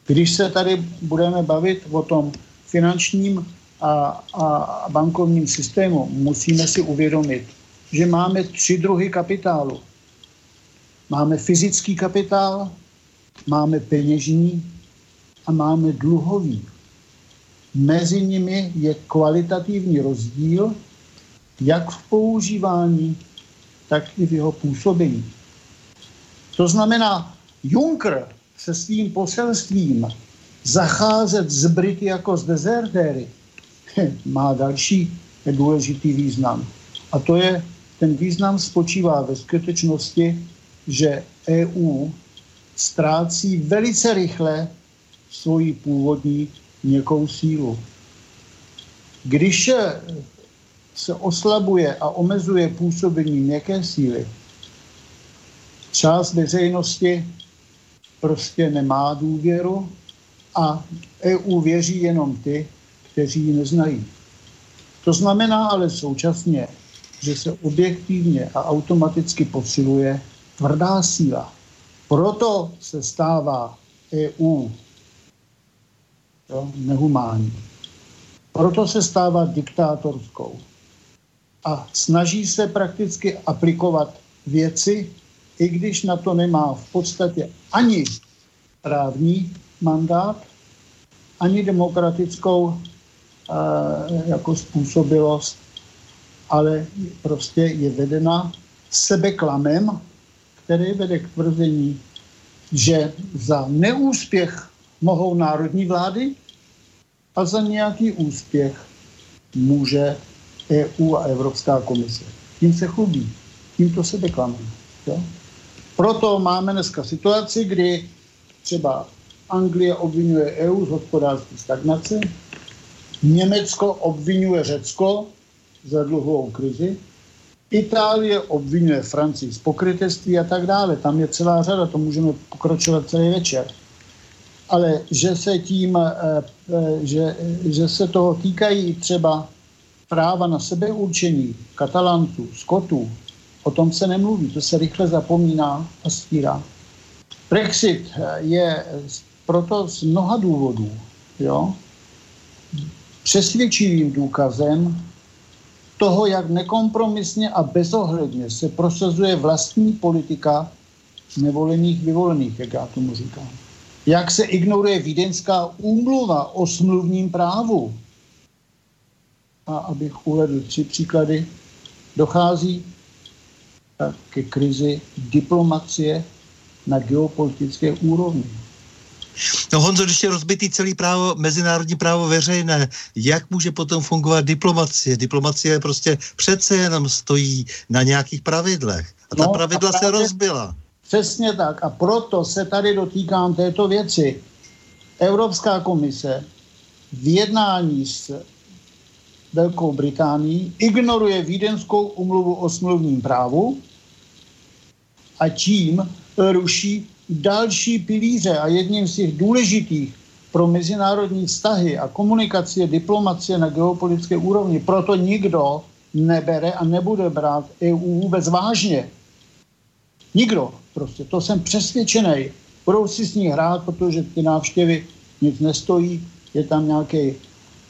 Když se tady budeme bavit o tom finančním a, a bankovním systému, musíme si uvědomit, že máme tři druhy kapitálu. Máme fyzický kapitál, máme peněžní a máme dluhový. Mezi nimi je kvalitativní rozdíl, jak v používání, tak i v jeho působení. To znamená, Juncker se svým poselstvím zacházet z Brity jako z dezertéry má další důležitý význam. A to je, ten význam spočívá ve skutečnosti, že EU ztrácí velice rychle svoji původní měkkou sílu. Když se oslabuje a omezuje působení měkké síly, část veřejnosti prostě nemá důvěru a EU věří jenom ty, kteří ji neznají. To znamená ale současně, že se objektivně a automaticky posiluje tvrdá síla. Proto se stává EU jo, nehumánní. Proto se stává diktátorskou. A snaží se prakticky aplikovat věci, i když na to nemá v podstatě ani právní mandát, ani demokratickou uh, jako způsobilost, ale prostě je vedena sebeklamem který vede k tvrzení, že za neúspěch mohou národní vlády a za nějaký úspěch může EU a Evropská komise. Tím se chlubí, tímto se deklamuje. Jo? Proto máme dneska situaci, kdy třeba Anglie obvinuje EU z hospodářské stagnace, Německo obvinuje Řecko za dluhovou krizi, Itálie obvinuje Francii z pokrytectví a tak dále. Tam je celá řada, to můžeme pokračovat celý večer. Ale že se tím, eh, eh, že, že se toho týkají třeba práva na sebeurčení katalánců, skotů, O tom se nemluví, to se rychle zapomíná a stírá. Brexit je proto z mnoha důvodů jo, přesvědčivým důkazem toho, jak nekompromisně a bezohledně se prosazuje vlastní politika nevolených vyvolených, jak já tomu říkám. Jak se ignoruje vídeňská úmluva o smluvním právu. A abych uvedl tři příklady, dochází ke krizi diplomacie na geopolitické úrovni. No Honzo, když je rozbitý celý právo, mezinárodní právo veřejné, jak může potom fungovat diplomacie? Diplomacie prostě přece jenom stojí na nějakých pravidlech. A ta no, pravidla a právě, se rozbila. Přesně tak. A proto se tady dotýkám této věci. Evropská komise v jednání s Velkou Británií ignoruje Vídenskou umluvu o smluvním právu a tím ruší další pilíře a jedním z těch důležitých pro mezinárodní vztahy a komunikace, diplomacie na geopolitické úrovni. Proto nikdo nebere a nebude brát EU vůbec vážně. Nikdo prostě, to jsem přesvědčený. Budou si s ní hrát, protože ty návštěvy nic nestojí, je tam nějaký,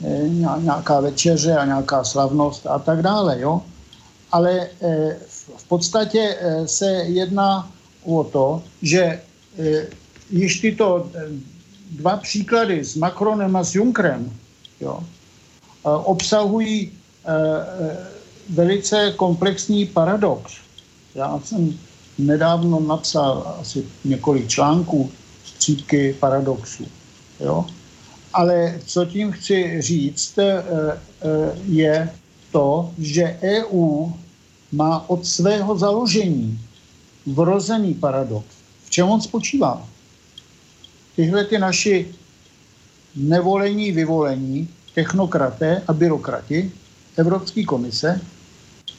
eh, nějaká večeře a nějaká slavnost a tak dále, jo. Ale eh, v podstatě eh, se jedná o to, že již tyto dva příklady s Macronem a s Junkrem jo, obsahují velice komplexní paradox. Já jsem nedávno napsal asi několik článků střípky paradoxů. Jo? Ale co tím chci říct, je to, že EU má od svého založení vrozený paradox v čem on spočívá? Tyhle ty naši nevolení, vyvolení, technokraté a byrokrati Evropské komise,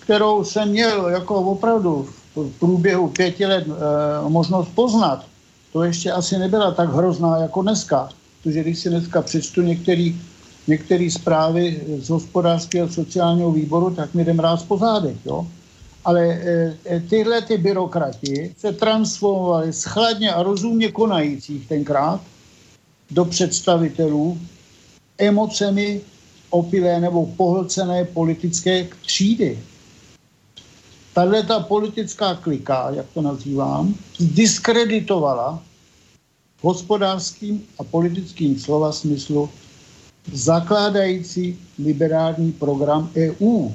kterou jsem měl jako opravdu v průběhu pěti let e, možnost poznat, to ještě asi nebyla tak hrozná jako dneska. Protože když si dneska přečtu některé zprávy z hospodářského a sociálního výboru, tak mi jdem rád po zádech. Jo? ale e, tyhle ty byrokrati se transformovali z chladně a rozumně konajících tenkrát do představitelů emocemi opilé nebo pohlcené politické třídy. Tahle ta politická klika, jak to nazývám, diskreditovala hospodářským a politickým slova smyslu zakládající liberální program EU.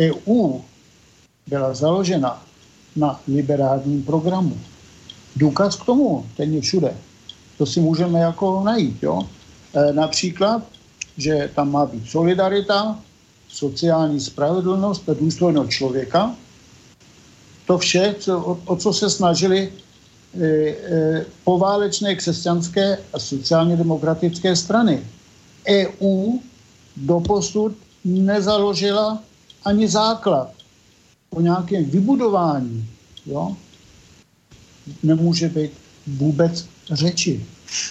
EU byla založena na liberálním programu. Důkaz k tomu, ten je všude. To si můžeme jako najít. Jo? E, například, že tam má být solidarita, sociální spravedlnost a důstojnost člověka. To vše, co, o, o co se snažili e, e, poválečné křesťanské a sociálně demokratické strany. EU doposud nezaložila ani základ o nějakém vybudování jo, nemůže být vůbec řeči.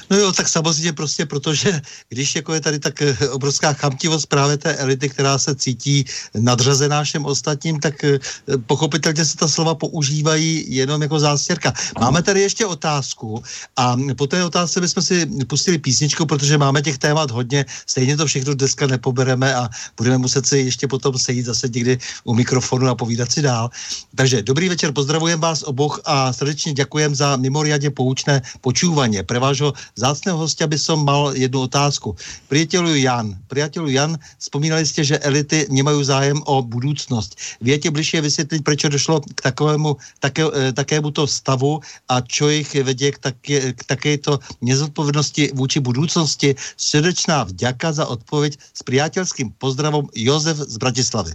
No jo, tak samozřejmě prostě, protože když jako je tady tak eh, obrovská chamtivost právě té elity, která se cítí nadřazená všem ostatním, tak eh, pochopitelně se ta slova používají jenom jako zástěrka. Máme tady ještě otázku a po té otázce bychom si pustili písničku, protože máme těch témat hodně, stejně to všechno dneska nepobereme a budeme muset se ještě potom sejít zase někdy u mikrofonu a povídat si dál. Takže dobrý večer, pozdravujem vás oboch a srdečně děkujem za mimoriadně poučné počúvanie. Pre vášho zácného hostia by som mal jednu otázku. Priateľu Jan, priateľu Jan, spomínali ste, že elity nemajú zájem o budúcnosť. Viete bližšie vysvetliť, prečo došlo k takovému, také, e, takému to stavu a čo ich vedie k, také, k takéto nezodpovednosti vůči budúcnosti? Srdečná vďaka za odpoveď s priateľským pozdravom Jozef z Bratislavy.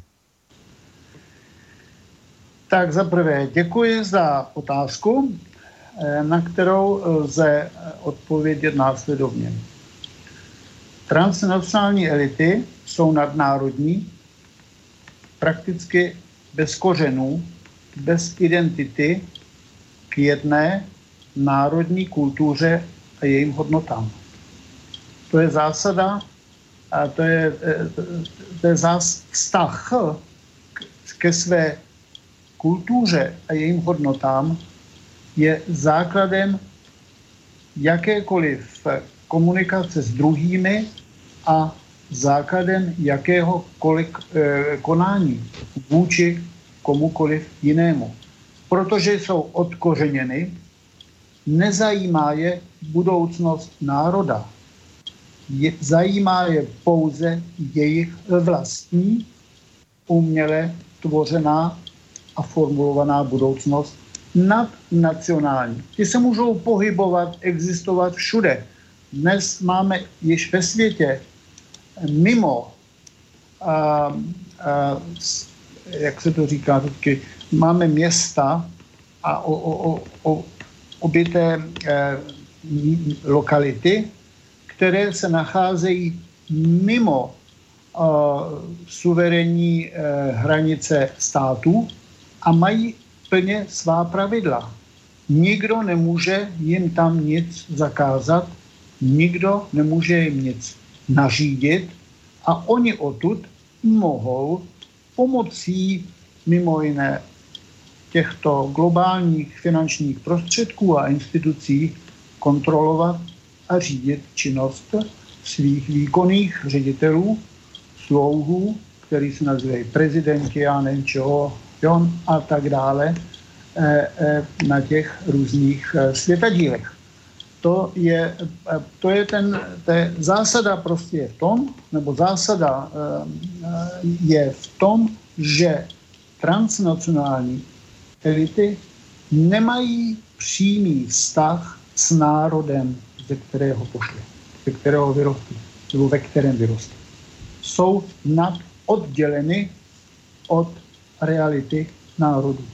Tak za prvé děkuji za otázku. Eh, na kterou lze eh, odpovědět následovně. Transnacionální elity jsou nadnárodní, prakticky bez kořenů, bez identity k jedné národní kultuře a jejím hodnotám. To je zásada a to je, eh, to je zás, vztah ke své kultuře a jejím hodnotám je základem jakékoliv komunikace s druhými a základem jakéhokoliv eh, konání vůči komukoliv jinému. Protože jsou odkořeněny, nezajímá je budoucnost národa. Je, zajímá je pouze jejich vlastní, uměle tvořená a formulovaná budoucnost nadnacionální. Ty se můžou pohybovat, existovat všude. Dnes máme již ve světě mimo, a, a, jak se to říká vždycky, máme města a o, o, o, obyté e, lokality, které se nacházejí mimo e, suverénní e, hranice států a mají plně svá pravidla. Nikdo nemůže jim tam nic zakázat, nikdo nemůže jim nic nařídit a oni odtud mohou pomocí mimo jiné těchto globálních finančních prostředků a institucí kontrolovat a řídit činnost svých výkonných ředitelů, slouhů, který se nazývají prezidenti, já nevím čeho, jo, a tak dále, eh, eh, na těch různých eh, světadílech to je, to je ten, te zásada prostě je v tom, nebo zásada je v tom, že transnacionální elity nemají přímý vztah s národem, ze kterého pošli, ze kterého vyrostli, nebo ve kterém vyrostli. Jsou nad odděleny od reality národů.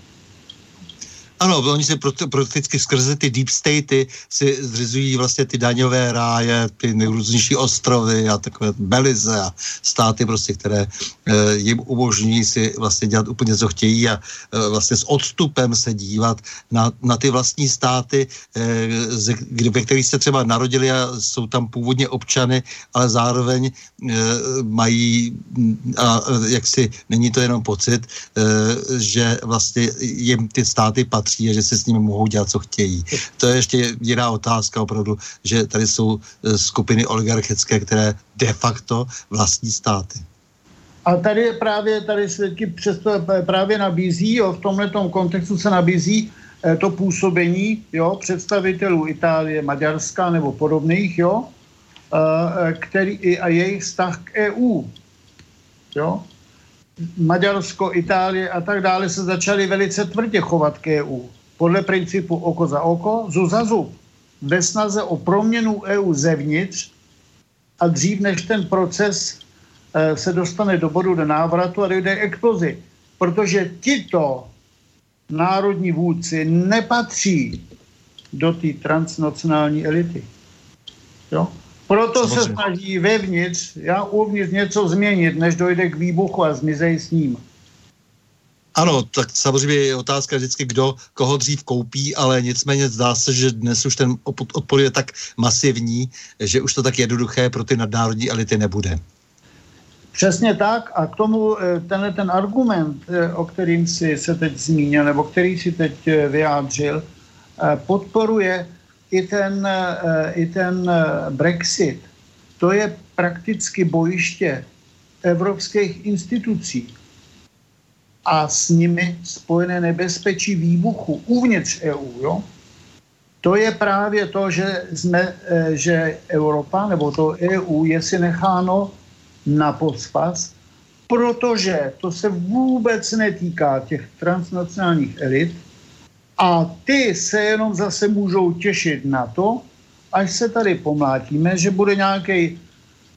Ano, oni se prakticky skrze ty deep statey si zřizují vlastně ty daňové ráje, ty nejrůznější ostrovy a takové Belize a státy prostě, které e, jim umožňují si vlastně dělat úplně co chtějí a e, vlastně s odstupem se dívat na, na ty vlastní státy, e, ve kterých se třeba narodili a jsou tam původně občany, ale zároveň e, mají a jak si není to jenom pocit, e, že vlastně jim ty státy patří a že se s nimi mohou dělat, co chtějí. To je ještě jiná otázka opravdu, že tady jsou eh, skupiny oligarchické, které de facto vlastní státy. A tady právě, tady se ti přesto právě nabízí, jo, v tomhle kontextu se nabízí eh, to působení jo, představitelů Itálie, Maďarska nebo podobných, jo, eh, který, a jejich vztah k EU. Jo. Maďarsko, Itálie a tak dále se začaly velice tvrdě chovat k EU. Podle principu oko za oko, zub za zub. Ve snaze o proměnu EU zevnitř a dřív než ten proces e, se dostane do bodu do návratu a dojde explozi. Protože tito národní vůdci nepatří do té transnacionální elity. Jo? Proto se snaží vevnitř, já uvnitř něco změnit, než dojde k výbuchu a zmizej s ním. Ano, tak samozřejmě je otázka vždycky, kdo koho dřív koupí, ale nicméně zdá se, že dnes už ten odpor je tak masivní, že už to tak jednoduché pro ty nadnárodní elity nebude. Přesně tak a k tomu eh, tenhle ten argument, eh, o kterým si se teď zmínil, nebo který si teď eh, vyjádřil, podporuje i ten, eh, i ten eh, Brexit, to je prakticky bojiště evropských institucí a s nimi spojené nebezpečí výbuchu uvnitř EU. Jo? To je právě to, že, jsme, eh, že Evropa nebo to EU je si necháno na pospas, protože to se vůbec netýká těch transnacionálních elit, a ty se jenom zase můžou těšit na to, až se tady pomlátíme, že bude nějaký,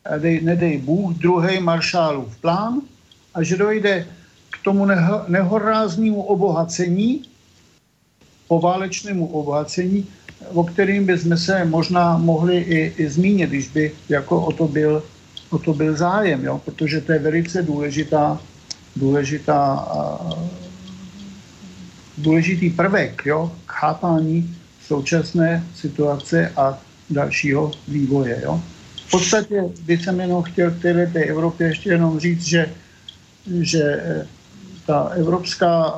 eh, nedej Bůh, druhý maršálův plán a že dojde k tomu neho, nehoráznému obohacení, poválečnému obohacení, o kterým bychom se možná mohli i, i zmínit, když by jako o to byl, o to byl zájem, jo? protože to je velice důležitá, důležitá důležitý prvek jo, k chápání současné situace a dalšího vývoje. Jo. V podstatě bych jsem jenom chtěl v této Evropě ještě jenom říct, že, že eh, ta evropská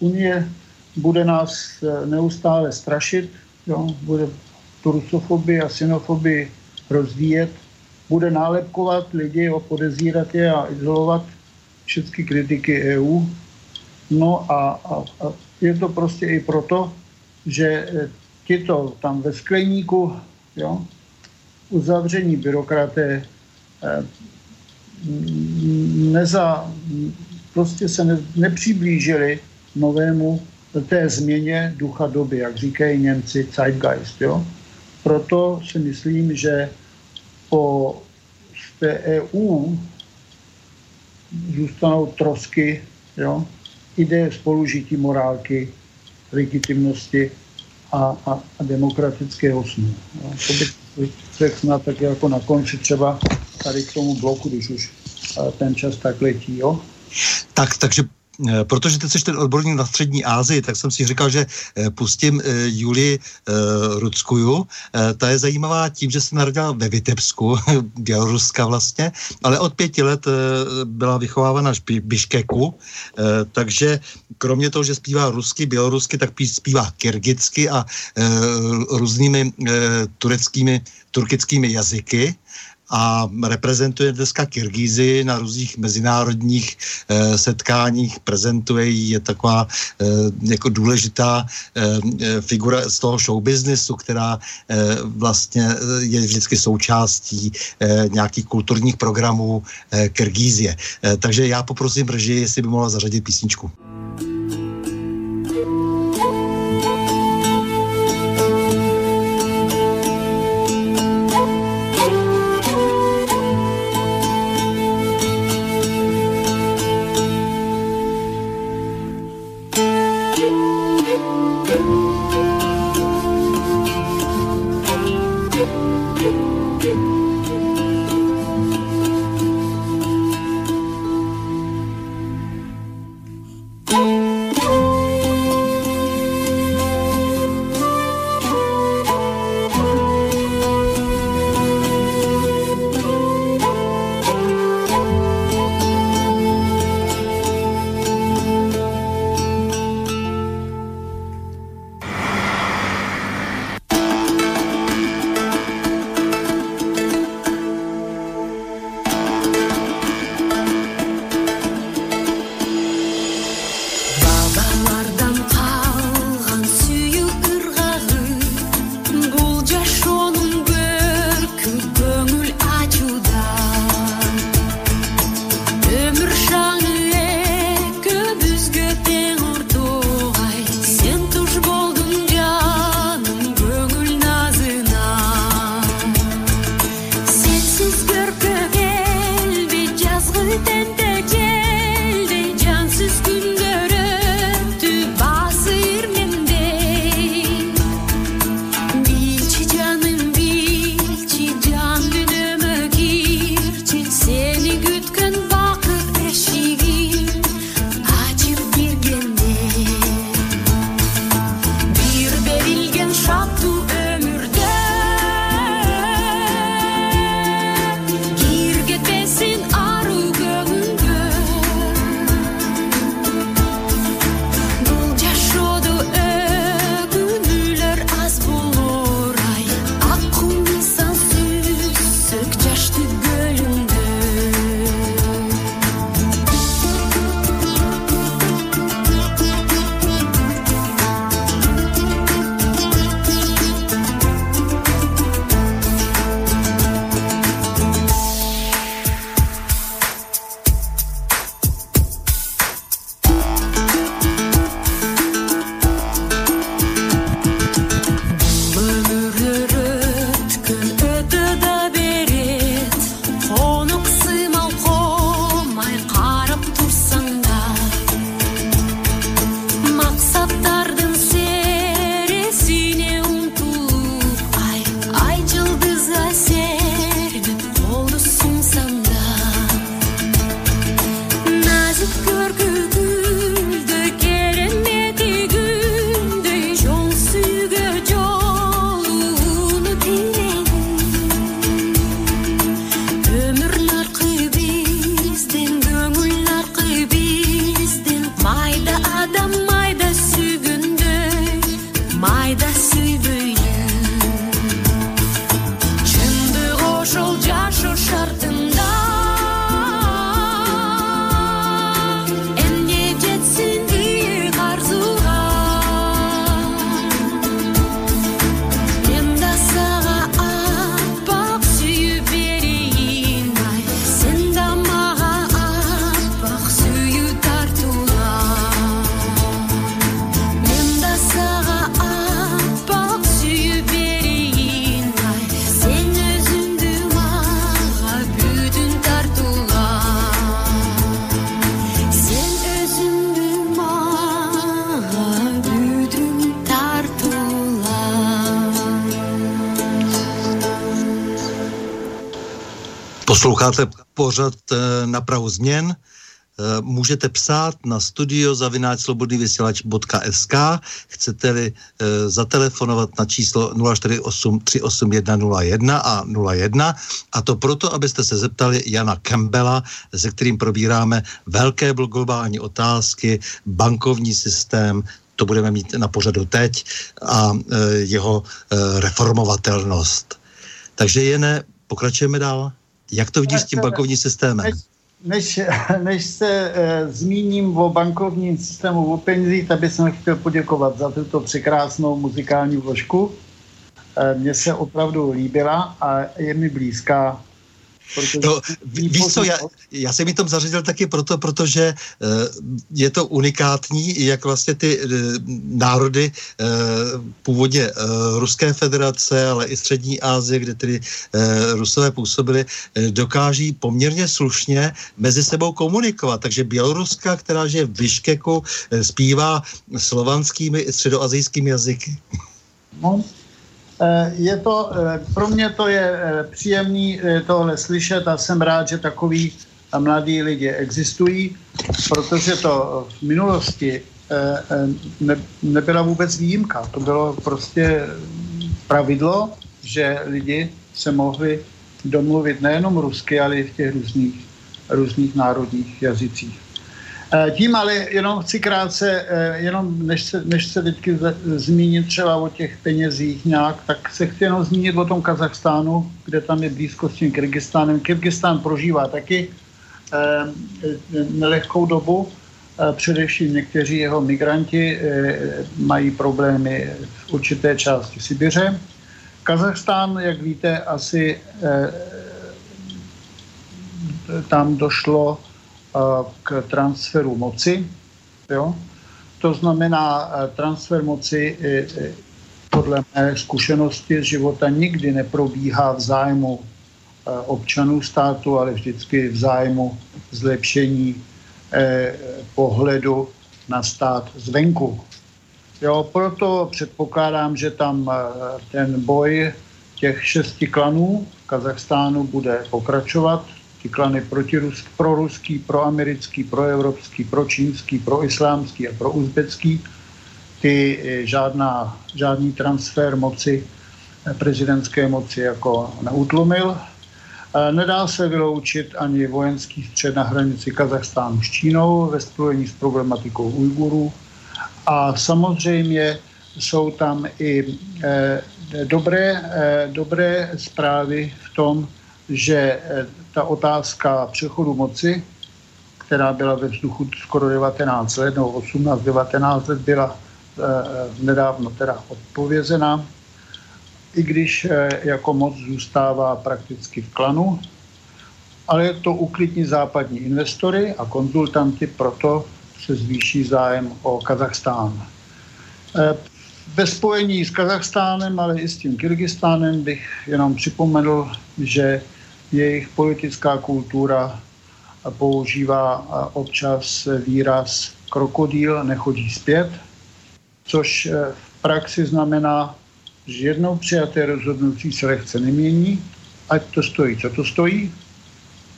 Unie bude nás neustále strašit, jo, bude tu rusofobii a synofobii rozvíjet, bude nálepkovat lidi, podezírat je a izolovat všechny kritiky EU. No a, a, a je to prostě i proto, že tito tam ve skleníku, jo, uzavření byrokraté eh, neza, prostě se ne, nepřiblížili novému té změně ducha doby, jak říkají Němci, Zeitgeist. Jo? Proto si myslím, že po z té EU zůstanou trosky jo? Ideje spolužití morálky, legitimnosti a, a, a demokratického snu. Jo? To bych řekl snad tak jako na konci třeba tady k tomu bloku, když už eh, ten čas tak letí, jo? Tak, takže protože ty jsi ten odborník na střední Asii, tak jsem si říkal, že eh, pustím eh, Juli Rudskuju. Ta je zajímavá tím, že se narodila ve Vitebsku, Běloruska vlastně, ale od pěti let byla vychovávána v Biškeku, takže kromě toho, že zpívá rusky, bělorusky, tak zpívá kyrgycky a různými tureckými, turkickými jazyky a reprezentuje dneska Kyrgyzy na různých mezinárodních e, setkáních, prezentuje ji, je taková e, jako důležitá e, figura z toho show businessu, která e, vlastně je vždycky součástí e, nějakých kulturních programů e, Kyrgyzie. E, takže já poprosím Rži, jestli by mohla zařadit písničku. Posloucháte pořad eh, na Prahu změn. Eh, můžete psát na studio zavináčslobodnývysílač.sk chcete-li e, zatelefonovat na číslo 048 381 a 01 a to proto, abyste se zeptali Jana Campbella, se kterým probíráme velké globální otázky, bankovní systém, to budeme mít na pořadu teď a jeho reformovatelnost. Takže jen pokračujeme dál. Jak to vidíš s tím bankovním systémem? než, než se e, zmíním o bankovním systému, o penězích, tak bych chtěl poděkovat za tuto překrásnou muzikální vložku. E, mně se opravdu líbila a je mi blízká no, víš co, já, já jsem mi tom zařadil taky proto, protože uh, je to unikátní, jak vlastně ty uh, národy uh, původně uh, Ruské federace, ale i Střední Asie, kde tedy uh, Rusové působili, uh, dokáží poměrně slušně mezi sebou komunikovat. Takže Běloruska, která žije v Vyškeku, uh, zpívá slovanskými i středoazijskými jazyky. No, je to, eh, pro mě to je eh, příjemný tohle slyšet a jsem rád, že takový mladí lidi existují, protože to v minulosti ne, nebyla vůbec výjimka. To bylo prostě pravidlo, že lidi se mohli domluvit nejenom rusky, ale i v těch různých, různých národních jazycích. Eh, tím ale jenom chci krátce, eh, jenom než se, než se vždycky zmínit třeba o těch penězích nějak, tak se chci jenom zmínit o tom Kazachstánu, kde tam je blízko s tím Kyrgyzstánem. Kyrgyzstán prožívá taky eh, nelehkou dobu, především někteří jeho migranti mají problémy v určité části Sibiře. Kazachstán, jak víte, asi tam došlo k transferu moci. Jo? To znamená, transfer moci podle mé zkušenosti z života nikdy neprobíhá v zájmu občanů státu, ale vždycky v zájmu zlepšení pohledu na stát zvenku. Jo, proto předpokládám, že tam ten boj těch šesti klanů v Kazachstánu bude pokračovat ty klany protiruský, proruský, proamerický, proevropský, pročínský, proislámský a prouzbecký, ty eh, žádná, žádný transfer moci, eh, prezidentské moci jako neutlumil. Nedá se vyloučit ani vojenský střed na hranici Kazachstánu s Čínou ve spojení s problematikou Ujgurů. A samozřejmě jsou tam i dobré, dobré zprávy v tom, že ta otázka přechodu moci, která byla ve vzduchu skoro 19 let, nebo 18-19 let, byla eh, nedávno teda odpovězena, i když eh, jako moc zůstává prakticky v klanu, ale to uklidní západní investory a konzultanty, proto se zvýší zájem o Kazachstán. Ve spojení s Kazachstánem, ale i s tím Kyrgyzstánem bych jenom připomenul, že jejich politická kultura používá občas výraz krokodýl nechodí zpět, což eh, v praxi znamená, že jednou přijaté rozhodnutí se lehce nemění, ať to stojí, co to stojí.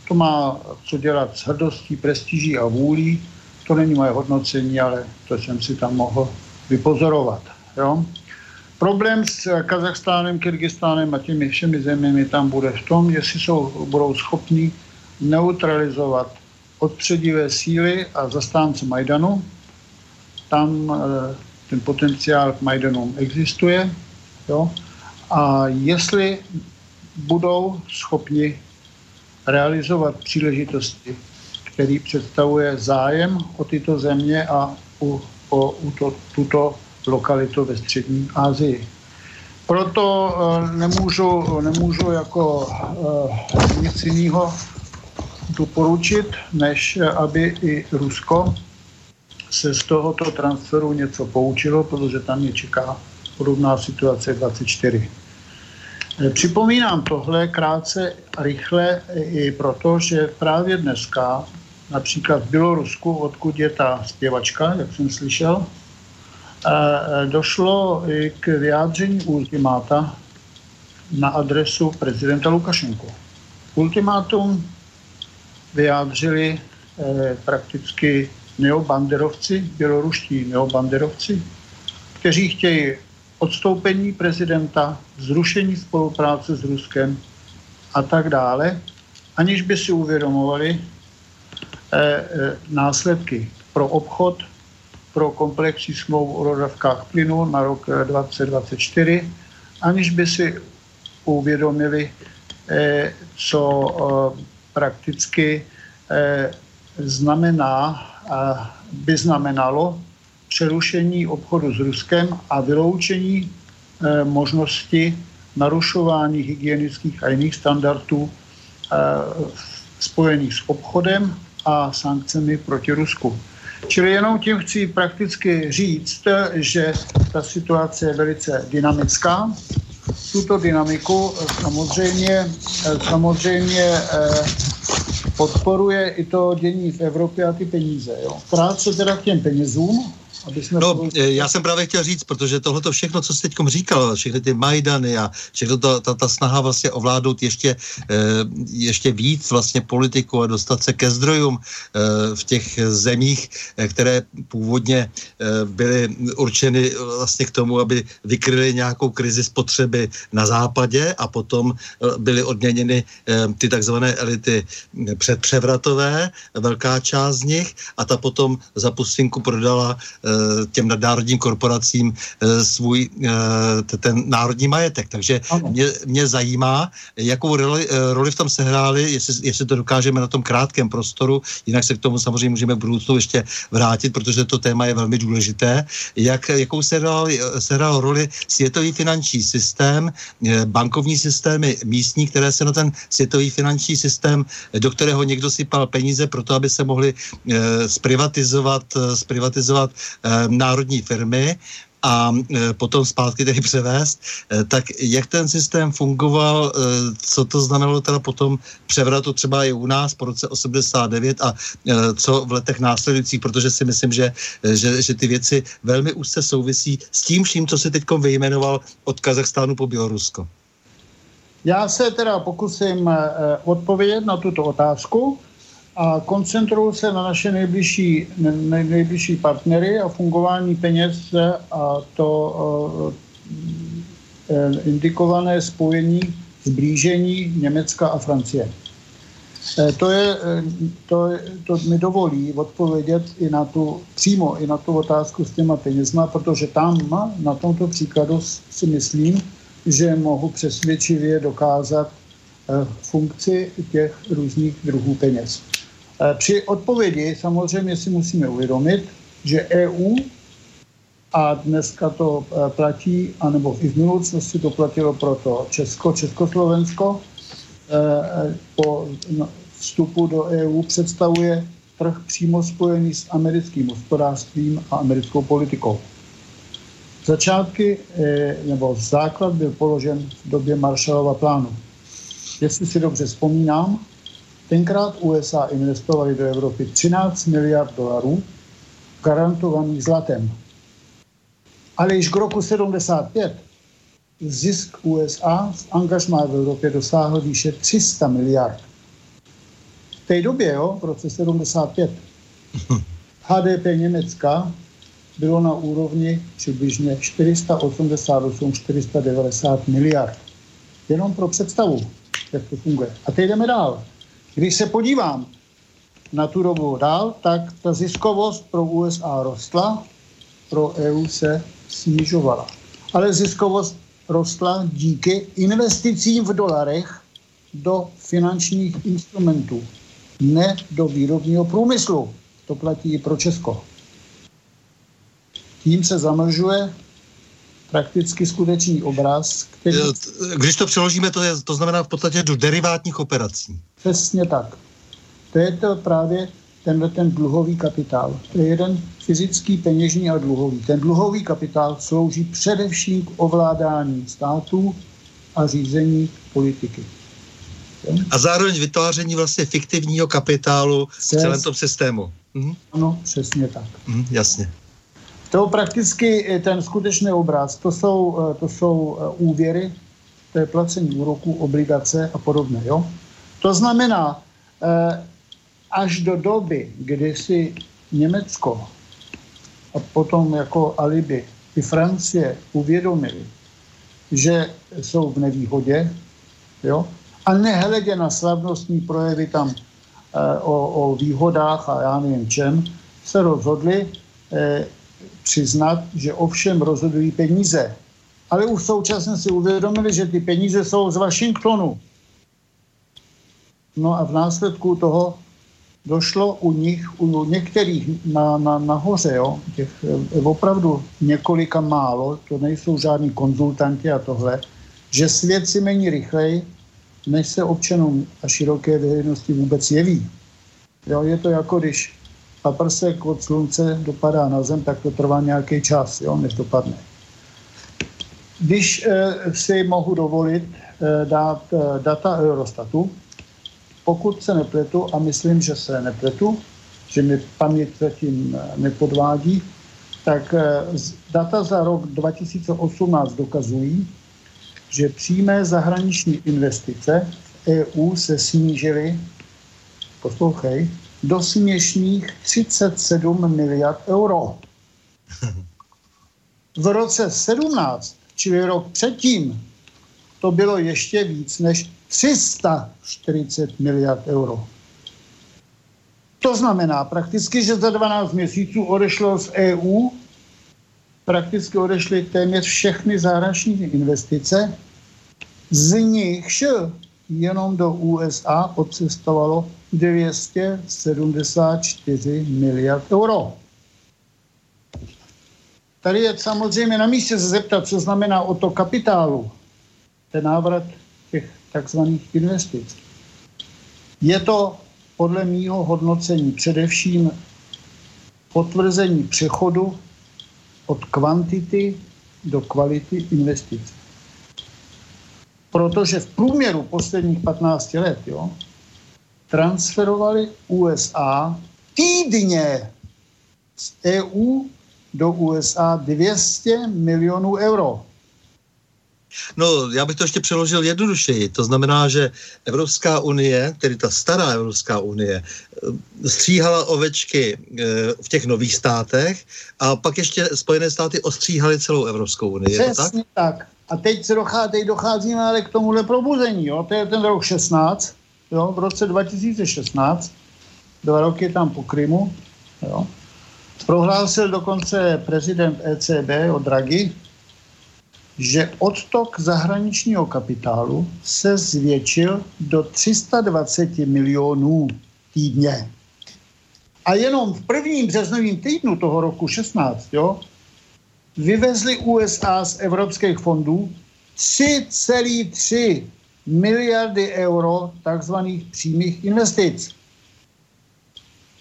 To má co dělat s hrdostí, prestiží a vůlí. To není moje hodnocení, ale to jsem si tam mohl vypozorovat. Jo? Problém s Kazachstánem, Kyrgyzstánem a těmi všemi zeměmi tam bude v tom, jestli jsou, budou schopni neutralizovat odpředivé síly a zastánce Majdanu. Tam e, ten potenciál k Majdanu existuje. Jo? A jestli budou schopni realizovat příležitosti, který představuje zájem o tyto země a u, o, u to, tuto lokalitu ve střední Asii. Proto eh, nemůžu, nemůžu jako eh, nic jiného doporučit, než eh, aby i Rusko se z tohoto transferu něco poučilo, protože tam je čeká podobná situace 24. Připomínám tohle krátce rychle i proto, že právě dneska například v Bělorusku, odkud je ta zpěvačka, jak jsem slyšel, došlo k vyjádření ultimáta na adresu prezidenta Lukašenko. Ultimátum vyjádřili eh, prakticky neobanderovci, běloruští neobanderovci, kteří chtějí odstoupení prezidenta, zrušení spolupráce s Ruskem a tak dále, aniž by si uvědomovali eh, eh, následky pro obchod, pro komplexní smlouvu o dodavkách plynu na rok 2024, eh, aniž by si uvědomili, eh, co eh, prakticky znamená, by znamenalo přerušení obchodu s Ruskem a vyloučení možnosti narušování hygienických a jiných standardů spojených s obchodem a sankcemi proti Rusku. Čili jenom tím chci prakticky říct, že ta situace je velice dynamická. Tuto dynamiku samozřejmě, samozřejmě podporuje i to dění v Evropě a ty peníze. Jo. Krátce teda k těm penězům. Aby jsme no, to... Eh, já jsem právě chtěl říct, protože tohle všechno, co jsi teď říkal, všechny ty Majdany a všechno to, ta, ta snaha vlastně ovládnout ještě, eh, ještě víc vlastně politiku a dostat se ke zdrojům eh, v těch zemích, které původně byly určeny vlastně k tomu, aby vykryly nějakou krizi spotřeby na západě a potom byly odměněny ty takzvané elity předpřevratové, velká část z nich a ta potom za pustinku prodala těm nadnárodním korporacím eh, svůj eh, ten národní majetek. Takže mě, mě zajímá, jakou roli, roli v tom sehráli, jestli, jestli to dokážeme na tom krátkém prostoru, jinak se k tomu samozřejmě můžeme v budoucnu ještě vrátit, protože to téma je velmi důležité. Jak, jakou sehrál, sehrál roli světový finanční systém, bankovní systémy místní, které se na ten světový finanční systém, do kterého někdo sypal peníze pro to, aby se mohli zprivatizovat, zprivatizovat Eh, národní firmy a eh, potom zpátky tedy převést, eh, tak jak ten systém fungoval, co to znamenalo teda potom převratu třeba i u nás po roce 89 a co v letech následujících, protože si myslím, že, že, že ty věci velmi úzce souvisí s tím vším, co se teď vyjmenoval od Kazachstánu po Bělorusko. Já se teda pokusím odpovědět na tuto otázku a koncentruju se na naše nejbližší, nej, nejbližší partnery a fungování peněz a to e, indikované spojení, zblížení Německa a Francie. E, to, je, to, to mi dovolí odpovědět i na tu, přímo i na tu otázku s těma penězma, protože tam na tomto příkladu si myslím, že mohu přesvědčivě dokázat funkci těch různých druhů peněz. Eh, při odpovědi samozřejmě si musíme uvědomit, že EU a dneska to eh, platí, anebo i v minulosti to platilo pro to Česko, Československo, eh, po no, vstupu do EU představuje trh přímo spojený s americkým hospodářstvím a americkou politikou. Začátky nebo základ byl položen v době Marshallova plánu. Jestli si dobře vzpomínám, Tenkrát USA investovali do Evropy 13 miliard dolarů garantovaných zlatem. Ale již k roku 75 zisk USA z angažmá v Evropě dosáhl výše 300 miliard. V té době, jo, v roce 75, HDP Německa bylo na úrovni přibližně 488-490 miliard. Jenom pro představu, jak to funguje. A teď jdeme dál. Když se podívám na tu dobu dál, tak ta ziskovost pro USA rostla, pro EU se snižovala. Ale ziskovost rostla díky investicím v dolarech do finančních instrumentů, ne do výrobního průmyslu. To platí i pro Česko. Tím se zamlžuje prakticky skutečný obraz, který... Když to přeložíme, to, je, to znamená v podstatě do derivátních operací. Přesně tak. To je to právě tenhle ten dluhový kapitál. To je jeden fyzický, peněžní a dluhový. Ten dluhový kapitál slouží především k ovládání států a řízení politiky. A zároveň vytváření vlastně fiktivního kapitálu v celém tom systému. Mhm. Ano, přesně tak. Mhm, jasně. To prakticky ten skutečný obraz, to jsou, to jsou úvěry, to je placení úroků, obligace a podobně. Jo? To znamená, eh, až do doby, kdy si Německo a potom jako alibi i Francie uvědomili, že jsou v nevýhodě, jo, a nehledě na slavnostní projevy tam e, o, o výhodách a já nevím čem, se rozhodli e, přiznat, že ovšem rozhodují peníze. Ale už současně si uvědomili, že ty peníze jsou z Washingtonu. No a v následku toho došlo u nich, u některých na, na, nahoře, jo, těch eh, opravdu několika málo, to nejsou žádní konzultanti a tohle, že svět si mení rychleji, než se občanům a široké veřejnosti vůbec jeví. Jo, je to jako když paprsek od slunce dopadá na zem, tak to trvá nějaký čas, jo, než dopadne. Když e, si mohu dovolit e, dát e, data Eurostatu, pokud se nepletu, a myslím, že se nepletu, že mi paměť zatím nepodvádí, tak data za rok 2018 dokazují, že přímé zahraniční investice v EU se snížily, poslouchej, do směšných 37 miliard euro. V roce 17, čili rok předtím, to bylo ještě víc než 340 miliard euro. To znamená prakticky, že za 12 měsíců odešlo z EU, prakticky odešly téměř všechny zahraniční investice, z nichž jenom do USA odcestovalo 274 miliard euro. Tady je samozřejmě na místě se zeptat, co znamená o to kapitálu, ten návrat takzvaných investic. Je to podle mýho hodnocení především potvrzení přechodu od kvantity do kvality investic. Protože v průměru posledních 15 let jo, transferovali USA týdně z EU do USA 200 milionů euro. No, já bych to ještě přeložil jednodušeji. To znamená, že Evropská unie, tedy ta stará Evropská unie, eh, stříhala ovečky eh, v těch nových státech a pak ještě Spojené státy ostříhaly celou Evropskou unii. Přesně tak? tak. A teď, se dochází, teď docházíme ale k tomuhle probuzení. Jo? To je ten rok 16. Jo? V roce 2016, dva roky tam po Krymu, jo? prohlásil dokonce prezident ECB o Draghi, že odtok zahraničního kapitálu se zvětšil do 320 milionů týdně. A jenom v prvním březnovém týdnu toho roku 16, jo, vyvezli USA z evropských fondů 3,3 miliardy euro takzvaných přímých investic.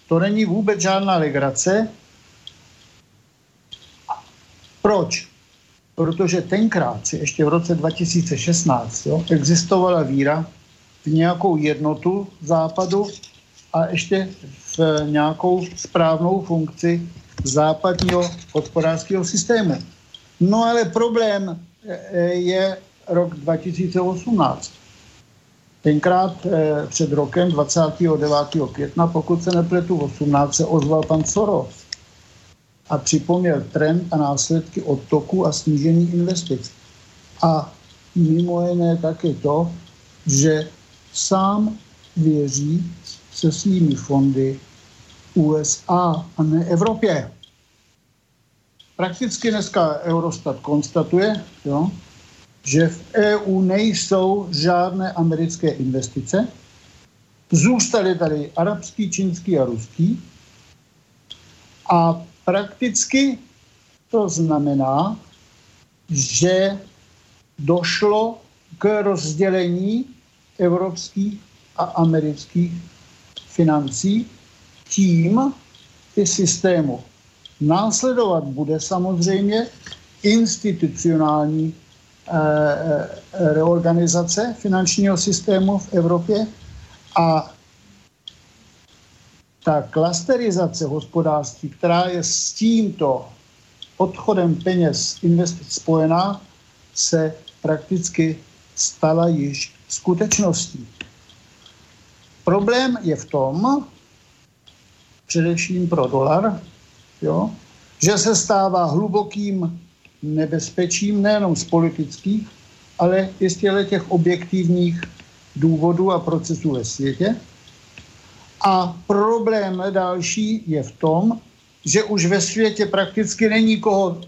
To není vůbec žádná legrace. Proč? Protože tenkrát si ještě v roce 2016 jo, existovala víra v nějakou jednotu západu a ještě v nějakou správnou funkci západního hospodářského systému. No ale problém e, je rok 2018. Tenkrát e, před rokem 29. května, pokud se nepletu, 18 se ozval pan Soros a připomněl trend a následky odtoku a snížení investic. A mimo jiné také to, že sám věří se svými fondy USA a ne Evropě. Prakticky dneska Eurostat konstatuje, jo, že v EU nejsou žádné americké investice, zůstaly tady arabský, čínský a ruský a Prakticky to znamená, že došlo k rozdělení evropských a amerických financí tím i systému. Následovat bude samozřejmě institucionální eh, eh, reorganizace finančního systému v Evropě a ta klasterizace hospodářství, která je s tímto odchodem peněz investic spojená, se prakticky stala již skutečností. Problém je v tom, především pro dolar, jo, že se stává hlubokým nebezpečím nejenom z politických, ale i z těch objektivních důvodů a procesů ve světě. A problém další je v tom, že už ve světě prakticky není koho,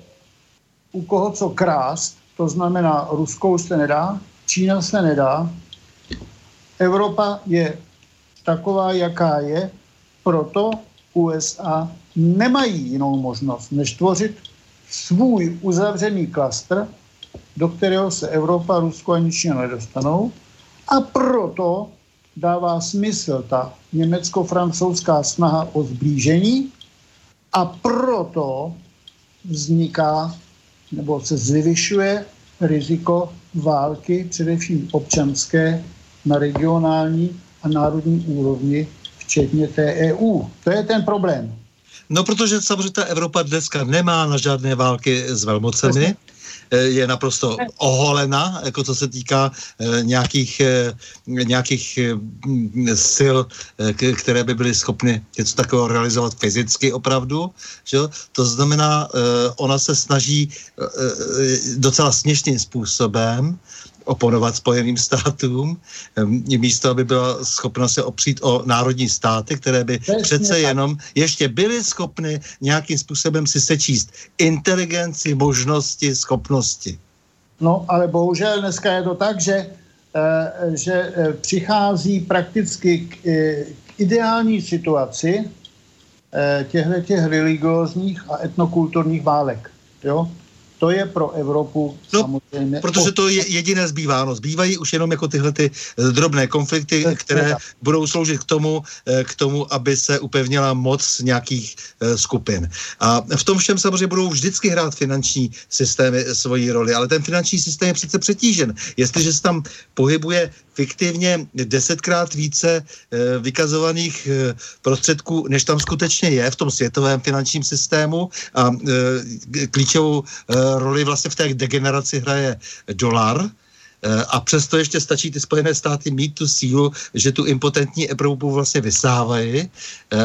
u koho co krást, to znamená, Ruskou se nedá, Čína se nedá, Evropa je taková, jaká je, proto USA nemají jinou možnost, než tvořit svůj uzavřený klastr, do kterého se Evropa, Rusko ani Čína nedostanou. A proto dává smysl ta německo-francouzská snaha o zblížení a proto vzniká nebo se zvyšuje riziko války, především občanské, na regionální a národní úrovni, včetně té EU. To je ten problém. No, protože samozřejmě ta Evropa dneska nemá na žádné války s velmocemi. Eh, je naprosto oholena, jako co se týká eh, nějakých, eh, nějakých sil, které by byly schopny něco takového realizovat fyzicky opravdu. Že? To znamená, ona se snaží docela směšným způsobem oponovat Spojeným státům, místo, aby byla schopna se opřít o národní státy, které by Přesně přece tak. jenom ještě byly schopny nějakým způsobem si sečíst inteligenci, možnosti, schopnosti. No, ale bohužel dneska je to tak, že, eh, že eh, přichází prakticky k, eh, k ideální situaci těchto těch religiózních a etnokulturních válek. Jo? To je pro Evropu no, samozřejmě. Protože to je jediné zbývá. No, zbývají už jenom jako tyhle ty eh, drobné konflikty, které budou sloužit k tomu, eh, k tomu, aby se upevnila moc nějakých uh, skupin. A v tom všem samozřejmě budou vždycky hrát finanční systémy svoji roli, ale ten finanční systém je přece přetížen. Jestliže se tam pohybuje fiktivně desetkrát více eh, vykazovaných eh, prostředků, než tam skutečně je v tom světovém finančním systému. A eh, klíčovou roli vlastně v té degeneraci hraje dolar, a přesto ještě stačí ty Spojené státy mít tu sílu, že tu impotentní Evropu vlastně vysávají. Eh,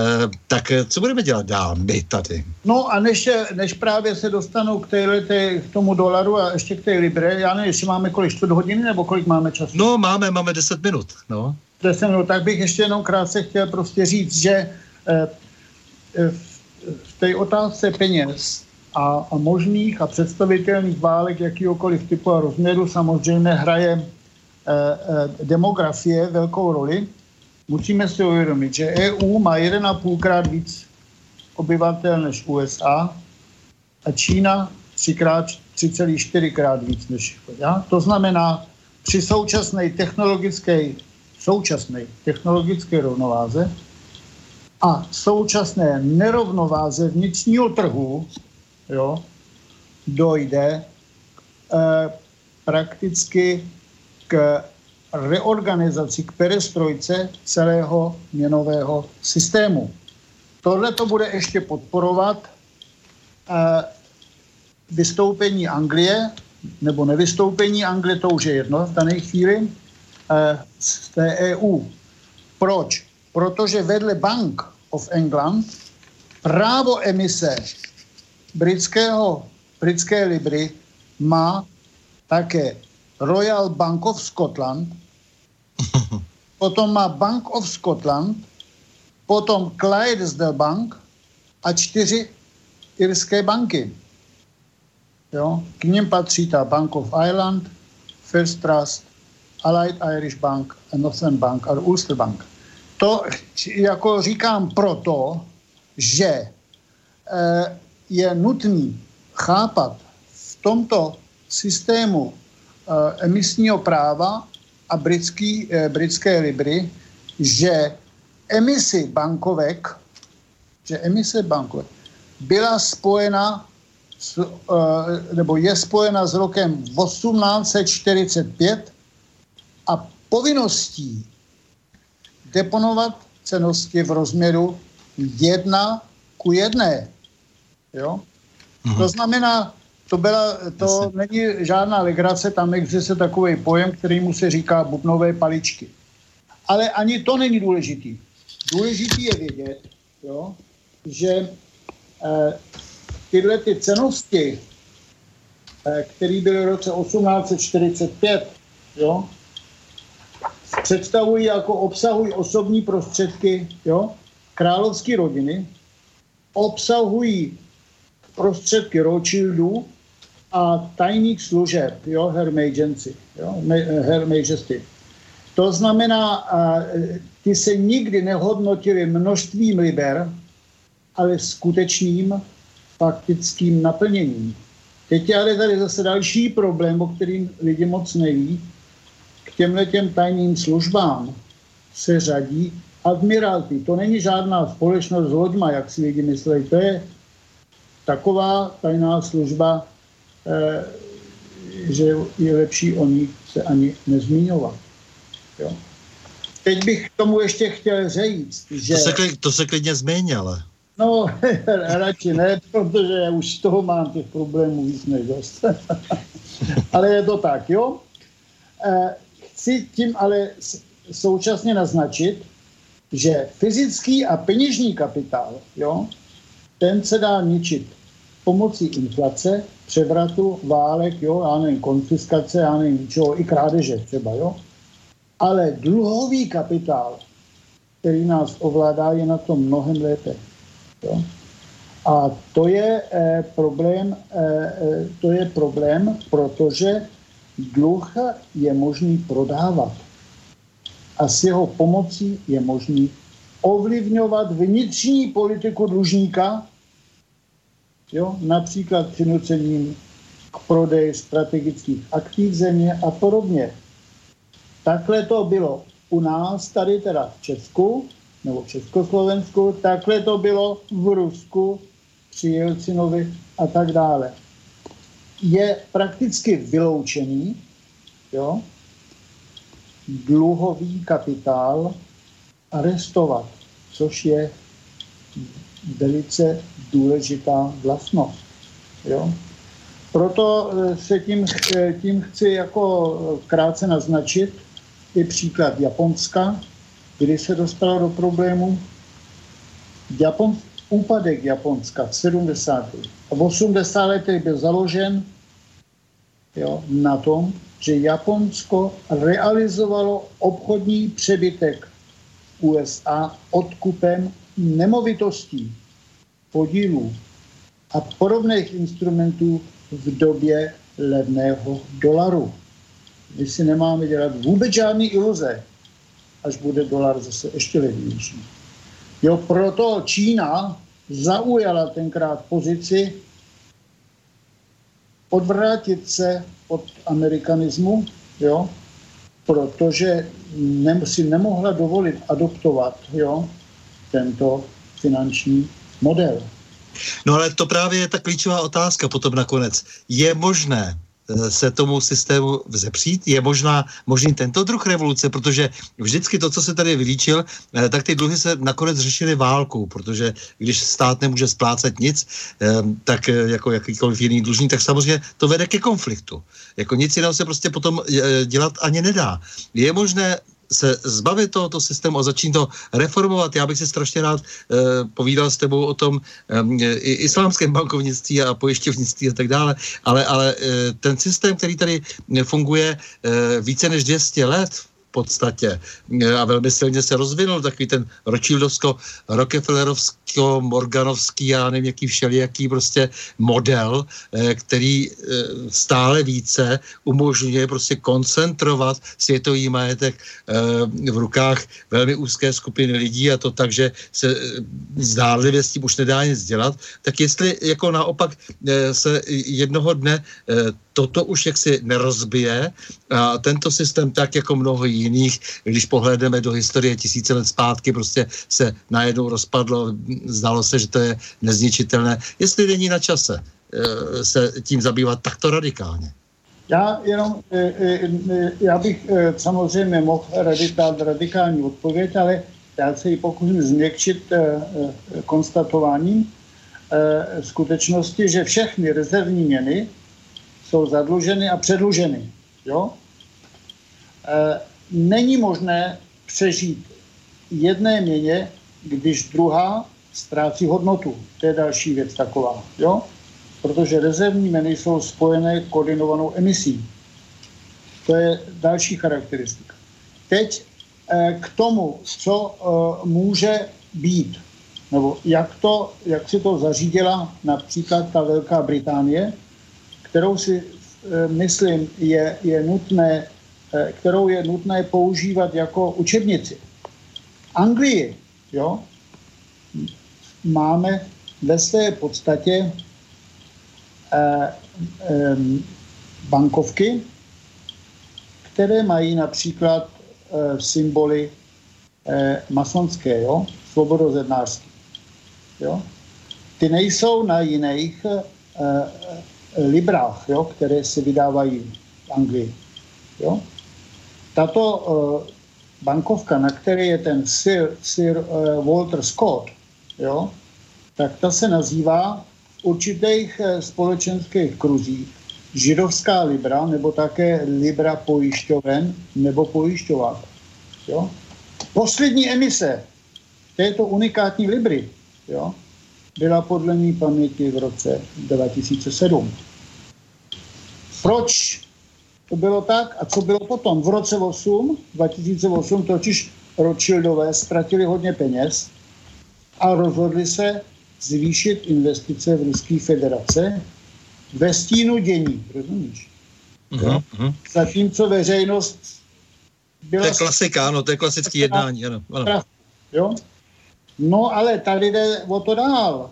tak co budeme dělat dál my tady? No a než, než právě se dostanou k, téhle, té, k tomu dolaru a ještě k té libre, já nevím, jestli máme kolik čtvrt hodiny nebo kolik máme času? No máme, máme 10 minut. No. 10 minut, tak bych ještě jenom krátce chtěl prostě říct, že eh, v té otázce peněz a, a možných a představitelných válek jakýkoliv typu a rozměru samozřejmě hraje e, e, demografie velkou roli. Musíme si uvědomit, že EU má 1,5 krát víc obyvatel než USA a Čína 3,4 krát víc než ja? To znamená, při současné technologické, současné technologické rovnováze a současné nerovnováze vnitřního trhu jo, dojde eh, prakticky k reorganizaci, k perestrojce celého měnového systému. Tohle to bude ještě podporovat eh, vystoupení Anglie, nebo nevystoupení Anglie, to už je jedno v dané chvíli, eh, z té EU. Proč? Protože vedle Bank of England právo emise britského, britské libry má také Royal Bank of Scotland, potom má Bank of Scotland, potom Clydesdale Bank a čtyři irské banky. Jo? K ním patří ta Bank of Ireland, First Trust, Allied Irish Bank, Northern Bank a Ulster Bank. To jako říkám proto, že eh, je nutný chápat v tomto systému uh, emisního práva a britský, uh, britské libry, že emisi bankovek, že emise bankovek byla spojena s, uh, nebo je spojena s rokem 1845 a povinností deponovat cenosti v rozměru 1 ku 1. Jo? Mm-hmm. To znamená, to, byla, to není žádná legrace, tam existuje takový pojem, který mu se říká bubnové paličky. Ale ani to není důležitý. Důležitý je vědět, jo, že eh, tyhle ty cenosti, eh, které byly v roce 1845, jo, představují jako obsahují osobní prostředky jo, královské rodiny, obsahují prostředky Rothschildů a tajných služeb, jo, Her Majesty, jo, Her Majesty. To znamená, ty se nikdy nehodnotili množstvím liber, ale skutečným faktickým naplněním. Teď je ale tady zase další problém, o kterým lidi moc neví. K těmhle těm tajným službám se řadí admiralty. To není žádná společnost s loďma, jak si lidi myslí. To je taková tajná služba, eh, že je lepší o ní se ani nezmiňovat. Jo. Teď bych k tomu ještě chtěl říct, že... To se, to se klidně změní, ale... No, radši ne, protože já už z toho mám těch problémů víc než dost. ale je to tak, jo? Eh, chci tím ale současně naznačit, že fyzický a peněžní kapitál, jo, ten se dá ničit pomocí inflace, převratu, válek, jo, já nevím, konfiskace, já nevím, čeho, i krádeže třeba, jo. Ale dluhový kapitál, který nás ovládá, je na tom mnohem lépe. Jo. A to je eh, problém, eh, eh to je problém, protože dluh je možný prodávat a s jeho pomocí je možný ovlivňovat vnitřní politiku dlužníka, jo, například přinucením k prodeji strategických aktiv země a podobně. Takhle to bylo u nás tady teda v Česku, nebo v Československu, takhle to bylo v Rusku při Jelcinovi a tak dále. Je prakticky vyloučený, jo, dluhový kapitál arestovat, což je velice důležitá vlastnost. Jo? Proto eh, se tím, eh, tím chci jako krátce naznačit i příklad Japonska, kdy se dostalo do problému. Japon, úpadek Japonska v 70. a 80. letech byl založen jo, na tom, že Japonsko realizovalo obchodní přebytek USA odkupem nemovitostí, podílů a podobných instrumentů v době levného dolaru. My si nemáme dělat vůbec žádný iluze, až bude dolar zase ještě levnější. Jo, proto Čína zaujala tenkrát pozici odvrátit se od amerikanismu, jo, protože ne, si nemohla dovolit adoptovat jo, tento finanční model. No ale to právě je ta klíčová otázka potom nakonec. Je možné Eh, se tomu systému vzepřít? Je možná možný tento druh revoluce, protože vždycky to, co se tady vylíčil, eh, tak ty dluhy se nakonec řešily válkou, protože když stát nemůže splácet nic, eh, tak jako jakýkoliv jiný dlužník, tak samozřejmě to vede ke konfliktu. Jako nic jiného se prostě potom dělat ani nedá. Je možné se zbavit tohoto systému a začít to reformovat. Já bych si strašně rád e, povídal s tebou o tom e, islámském bankovnictví a pojišťovnictví a tak dále, ale, ale e, ten systém, který tady funguje e, více než 200 let podstatě. A velmi silně se rozvinul takový ten Rothschildovsko, Rockefellerovsko, Morganovský, já nevím, jaký všelijaký prostě model, eh, který eh, stále více umožňuje prostě koncentrovat světový majetek eh, v rukách velmi úzké skupiny lidí a to tak, že se zdánlivě s tím už nedá nic dělat, tak jestli jako naopak se jednoho dne toto už jaksi nerozbije a tento systém tak jako mnoho jiných, když pohledeme do historie tisíce let zpátky, prostě se najednou rozpadlo, zdalo se, že to je nezničitelné. Jestli není na čase e, se tím zabývat takto radikálně. Já jenom, e, e, já bych samozřejmě mohl dát radikální odpověď, ale já se ji pokusím změkčit konstatováním skutečnosti, že všechny rezervní měny jsou zadluženy a předluženy. Jo? Není možné přežít jedné měně, když druhá ztrácí hodnotu. To je další věc taková. Jo? Protože rezervní měny jsou spojené koordinovanou emisí. To je další charakteristika. Teď eh, k tomu, co eh, může být, nebo jak, to, jak si to zařídila například ta Velká Británie, kterou si eh, myslím je, je nutné, kterou je nutné používat jako učebnici. Anglii, jo, máme ve své podstatě eh, eh, bankovky, které mají například eh, symboly eh, masonské, jo, svobodozednářské. Jo. Ty nejsou na jiných eh, eh, librách, jo, které se vydávají v Anglii. Jo. Tato eh, bankovka, na které je ten Sir, Sir uh, Walter Scott, jo, tak ta se nazývá v určitých uh, společenských kruzích židovská libra, nebo také libra pojišťoven, nebo pojišťovák. Jo. Poslední emise této unikátní libry jo, byla podle mý paměti v roce 2007. Proč to bylo tak. A co bylo potom? V roce 8, 2008, totiž Rothschildové ztratili hodně peněz a rozhodli se zvýšit investice v Ruské federace ve stínu dění, rozumíš? Uh-huh. Zatímco veřejnost byla... To je klasika, ano, to je klasické jednání, ano. ano. Jo? No ale tady jde o to dál.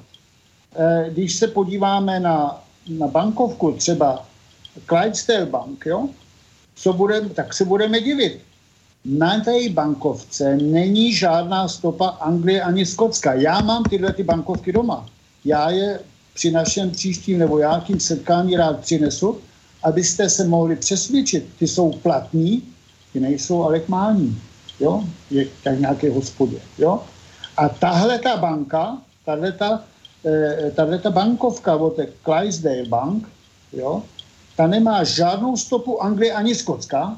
Eh, když se podíváme na, na bankovku třeba Clydesdale Bank, jo? Co budem, tak se budeme divit. Na té bankovce není žádná stopa Anglie ani Skotska. Já mám tyhle ty bankovky doma. Já je při našem příštím nebo jakým setkání rád přinesu, abyste se mohli přesvědčit. Ty jsou platní, ty nejsou ale kmální. Jo? Je tak nějaké hospodě. Jo? A tahle ta banka, tahle ta, eh, tahle ta bankovka od Clydesdale Bank, jo, ta nemá žádnou stopu Anglie ani Skotska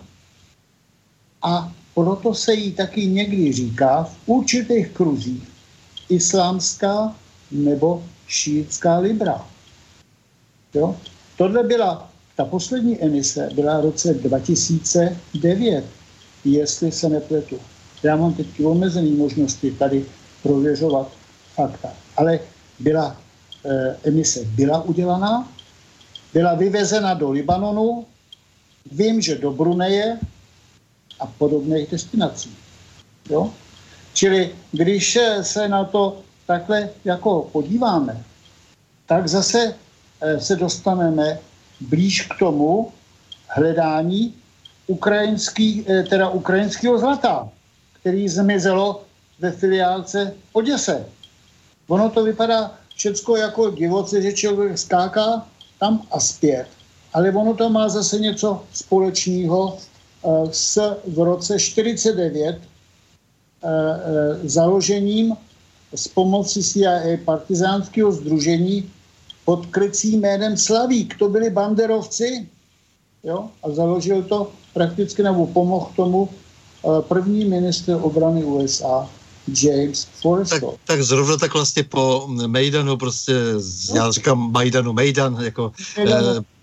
a proto se jí taky někdy říká v určitých kruzích islámská nebo šítská libra. Jo? Tohle byla, ta poslední emise byla v roce 2009, jestli se nepletu. Já mám teď omezené možnosti tady prověřovat fakta. Ale byla, e, emise byla udělaná, byla vyvezena do Libanonu, vím, že do Bruneje a podobných destinací. Jo? Čili když se na to takhle jako podíváme, tak zase eh, se dostaneme blíž k tomu hledání ukrajinský, eh, teda ukrajinského zlata, který zmizelo ve filiálce Oděse. Ono to vypadá všecko jako divoce, že člověk skáká tam a zpět. Ale ono to má zase něco společného eh, s v roce 49 eh, eh, založením s pomocí CIA partizánského združení pod krycím jménem Slavík. To byli banderovci jo? a založil to prakticky, nebo pomohl tomu první minister obrany USA James Forrestal. Tak, tak zrovna tak vlastně po Mejdanu prostě, já říkám Majdanu, Mejdan, jako eh,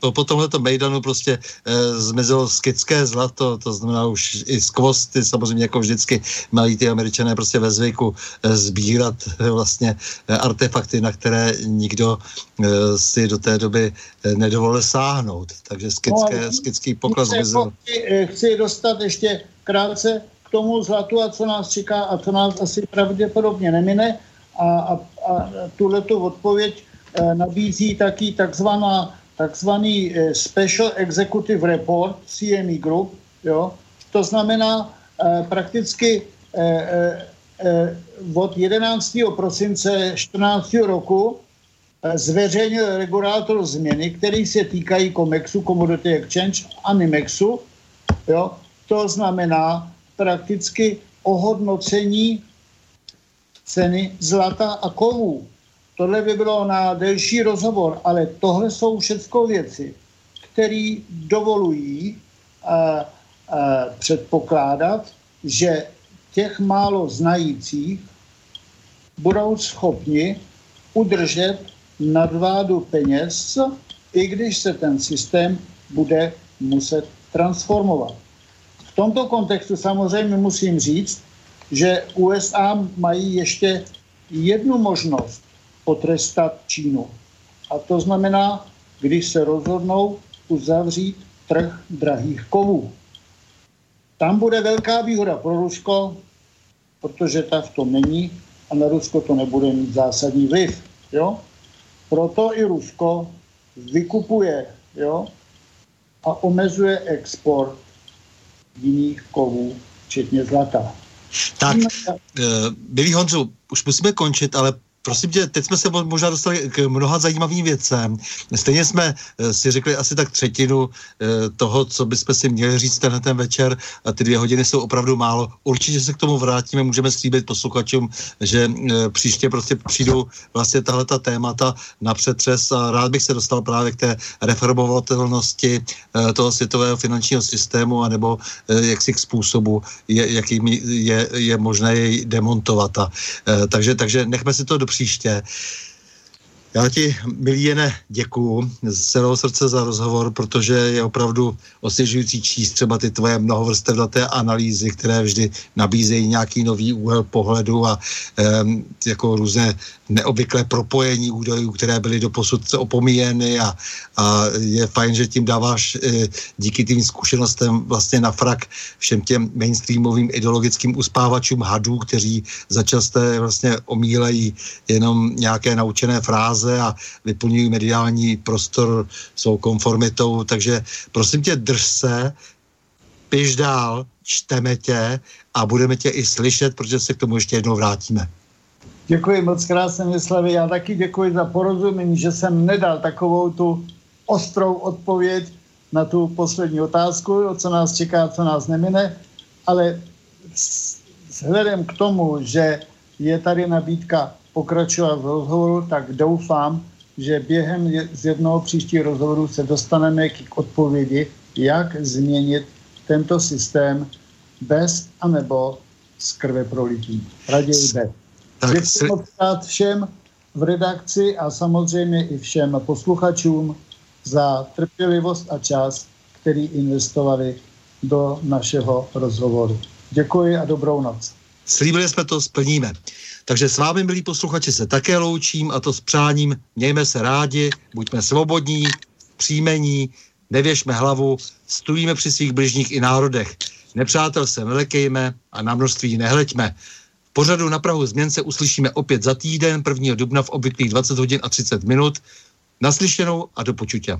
po, po tomhleto Mejdanu prostě eh, zmizelo skitské zlato, to znamená už i skvosty, samozřejmě jako vždycky mají ty američané prostě ve zvyku eh, sbírat eh, vlastně eh, artefakty, na které nikdo eh, si do té doby eh, nedovolil sáhnout. Takže skitské, no, skitský poklad zmizel. Eh, chci dostat ještě krátce k tomu zlatu a co nás čeká a co nás asi pravděpodobně nemine. A, a, a tuhletu odpověď e, nabízí taky takzvaná, takzvaný e, Special Executive Report CME Group. Jo? To znamená e, prakticky e, e, od 11. prosince 14. roku zveřejnil regulátor změny, které se týkají COMEXu, Commodity Exchange a NIMEXu. Jo? To znamená, prakticky ohodnocení ceny zlata a kovů. Tohle by bylo na delší rozhovor, ale tohle jsou všechno věci, které dovolují a, a, předpokládat, že těch málo znajících budou schopni udržet nadvádu peněz, i když se ten systém bude muset transformovat. V tomto kontextu samozřejmě musím říct, že USA mají ještě jednu možnost potrestat Čínu. A to znamená, když se rozhodnou uzavřít trh drahých kovů. Tam bude velká výhoda pro Rusko, protože ta v tom není a na Rusko to nebude mít zásadní vliv. Jo? Proto i Rusko vykupuje jo? a omezuje export jiných kovů, včetně zlata. Tak, milý Honzu, už musíme končit, ale prosím tě, teď jsme se možná dostali k mnoha zajímavým věcem. Stejně jsme eh, si řekli asi tak třetinu eh, toho, co bychom si měli říct tenhle ten večer a ty dvě hodiny jsou opravdu málo. Určitě se k tomu vrátíme, můžeme slíbit posluchačům, že eh, příště prostě přijdou vlastně tahle ta témata na přetřes a rád bych se dostal právě k té reformovatelnosti toho světového finančního systému anebo jaksi k způsobu, jakým je, je možné jej demontovat. A, takže, takže nechme si to do příště příště. Já ti, milý Jene, děkuju z celého srdce za rozhovor, protože je opravdu osvěžující číst třeba ty tvoje mnohovrstevnaté analýzy, které vždy nabízejí nějaký nový úhel pohledu a um, jako různé neobvyklé propojení údajů, které byly do posud opomíjeny a, a je fajn, že tím dáváš e, díky tým zkušenostem vlastně na frak všem těm mainstreamovým ideologickým uspávačům hadů, kteří začasté vlastně omílejí jenom nějaké naučené fráze a vyplňují mediální prostor svou konformitou, takže prosím tě, drž se, piš dál, čteme tě a budeme tě i slyšet, protože se k tomu ještě jednou vrátíme. Děkuji moc krásně, Myslavy. Já taky děkuji za porozumění, že jsem nedal takovou tu ostrou odpověď na tu poslední otázku, o co nás čeká, co nás nemine, ale vzhledem k tomu, že je tady nabídka pokračovat v rozhovoru, tak doufám, že během z jednoho příštího rozhovoru se dostaneme k odpovědi, jak změnit tento systém bez anebo z krve prolití. Raději bez. Tak Děkuji moc krát všem v redakci a samozřejmě i všem posluchačům za trpělivost a čas, který investovali do našeho rozhovoru. Děkuji a dobrou noc. Slíbili jsme to, splníme. Takže s vámi, milí posluchači, se také loučím a to s přáním. Mějme se rádi, buďme svobodní, příjmení, nevěšme hlavu, stojíme při svých bližních i národech. Nepřátel se nelekejme a na množství nehleďme pořadu na Prahu změn se uslyšíme opět za týden, 1. dubna v obvyklých 20 hodin a 30 minut. Naslyšenou a do počutě.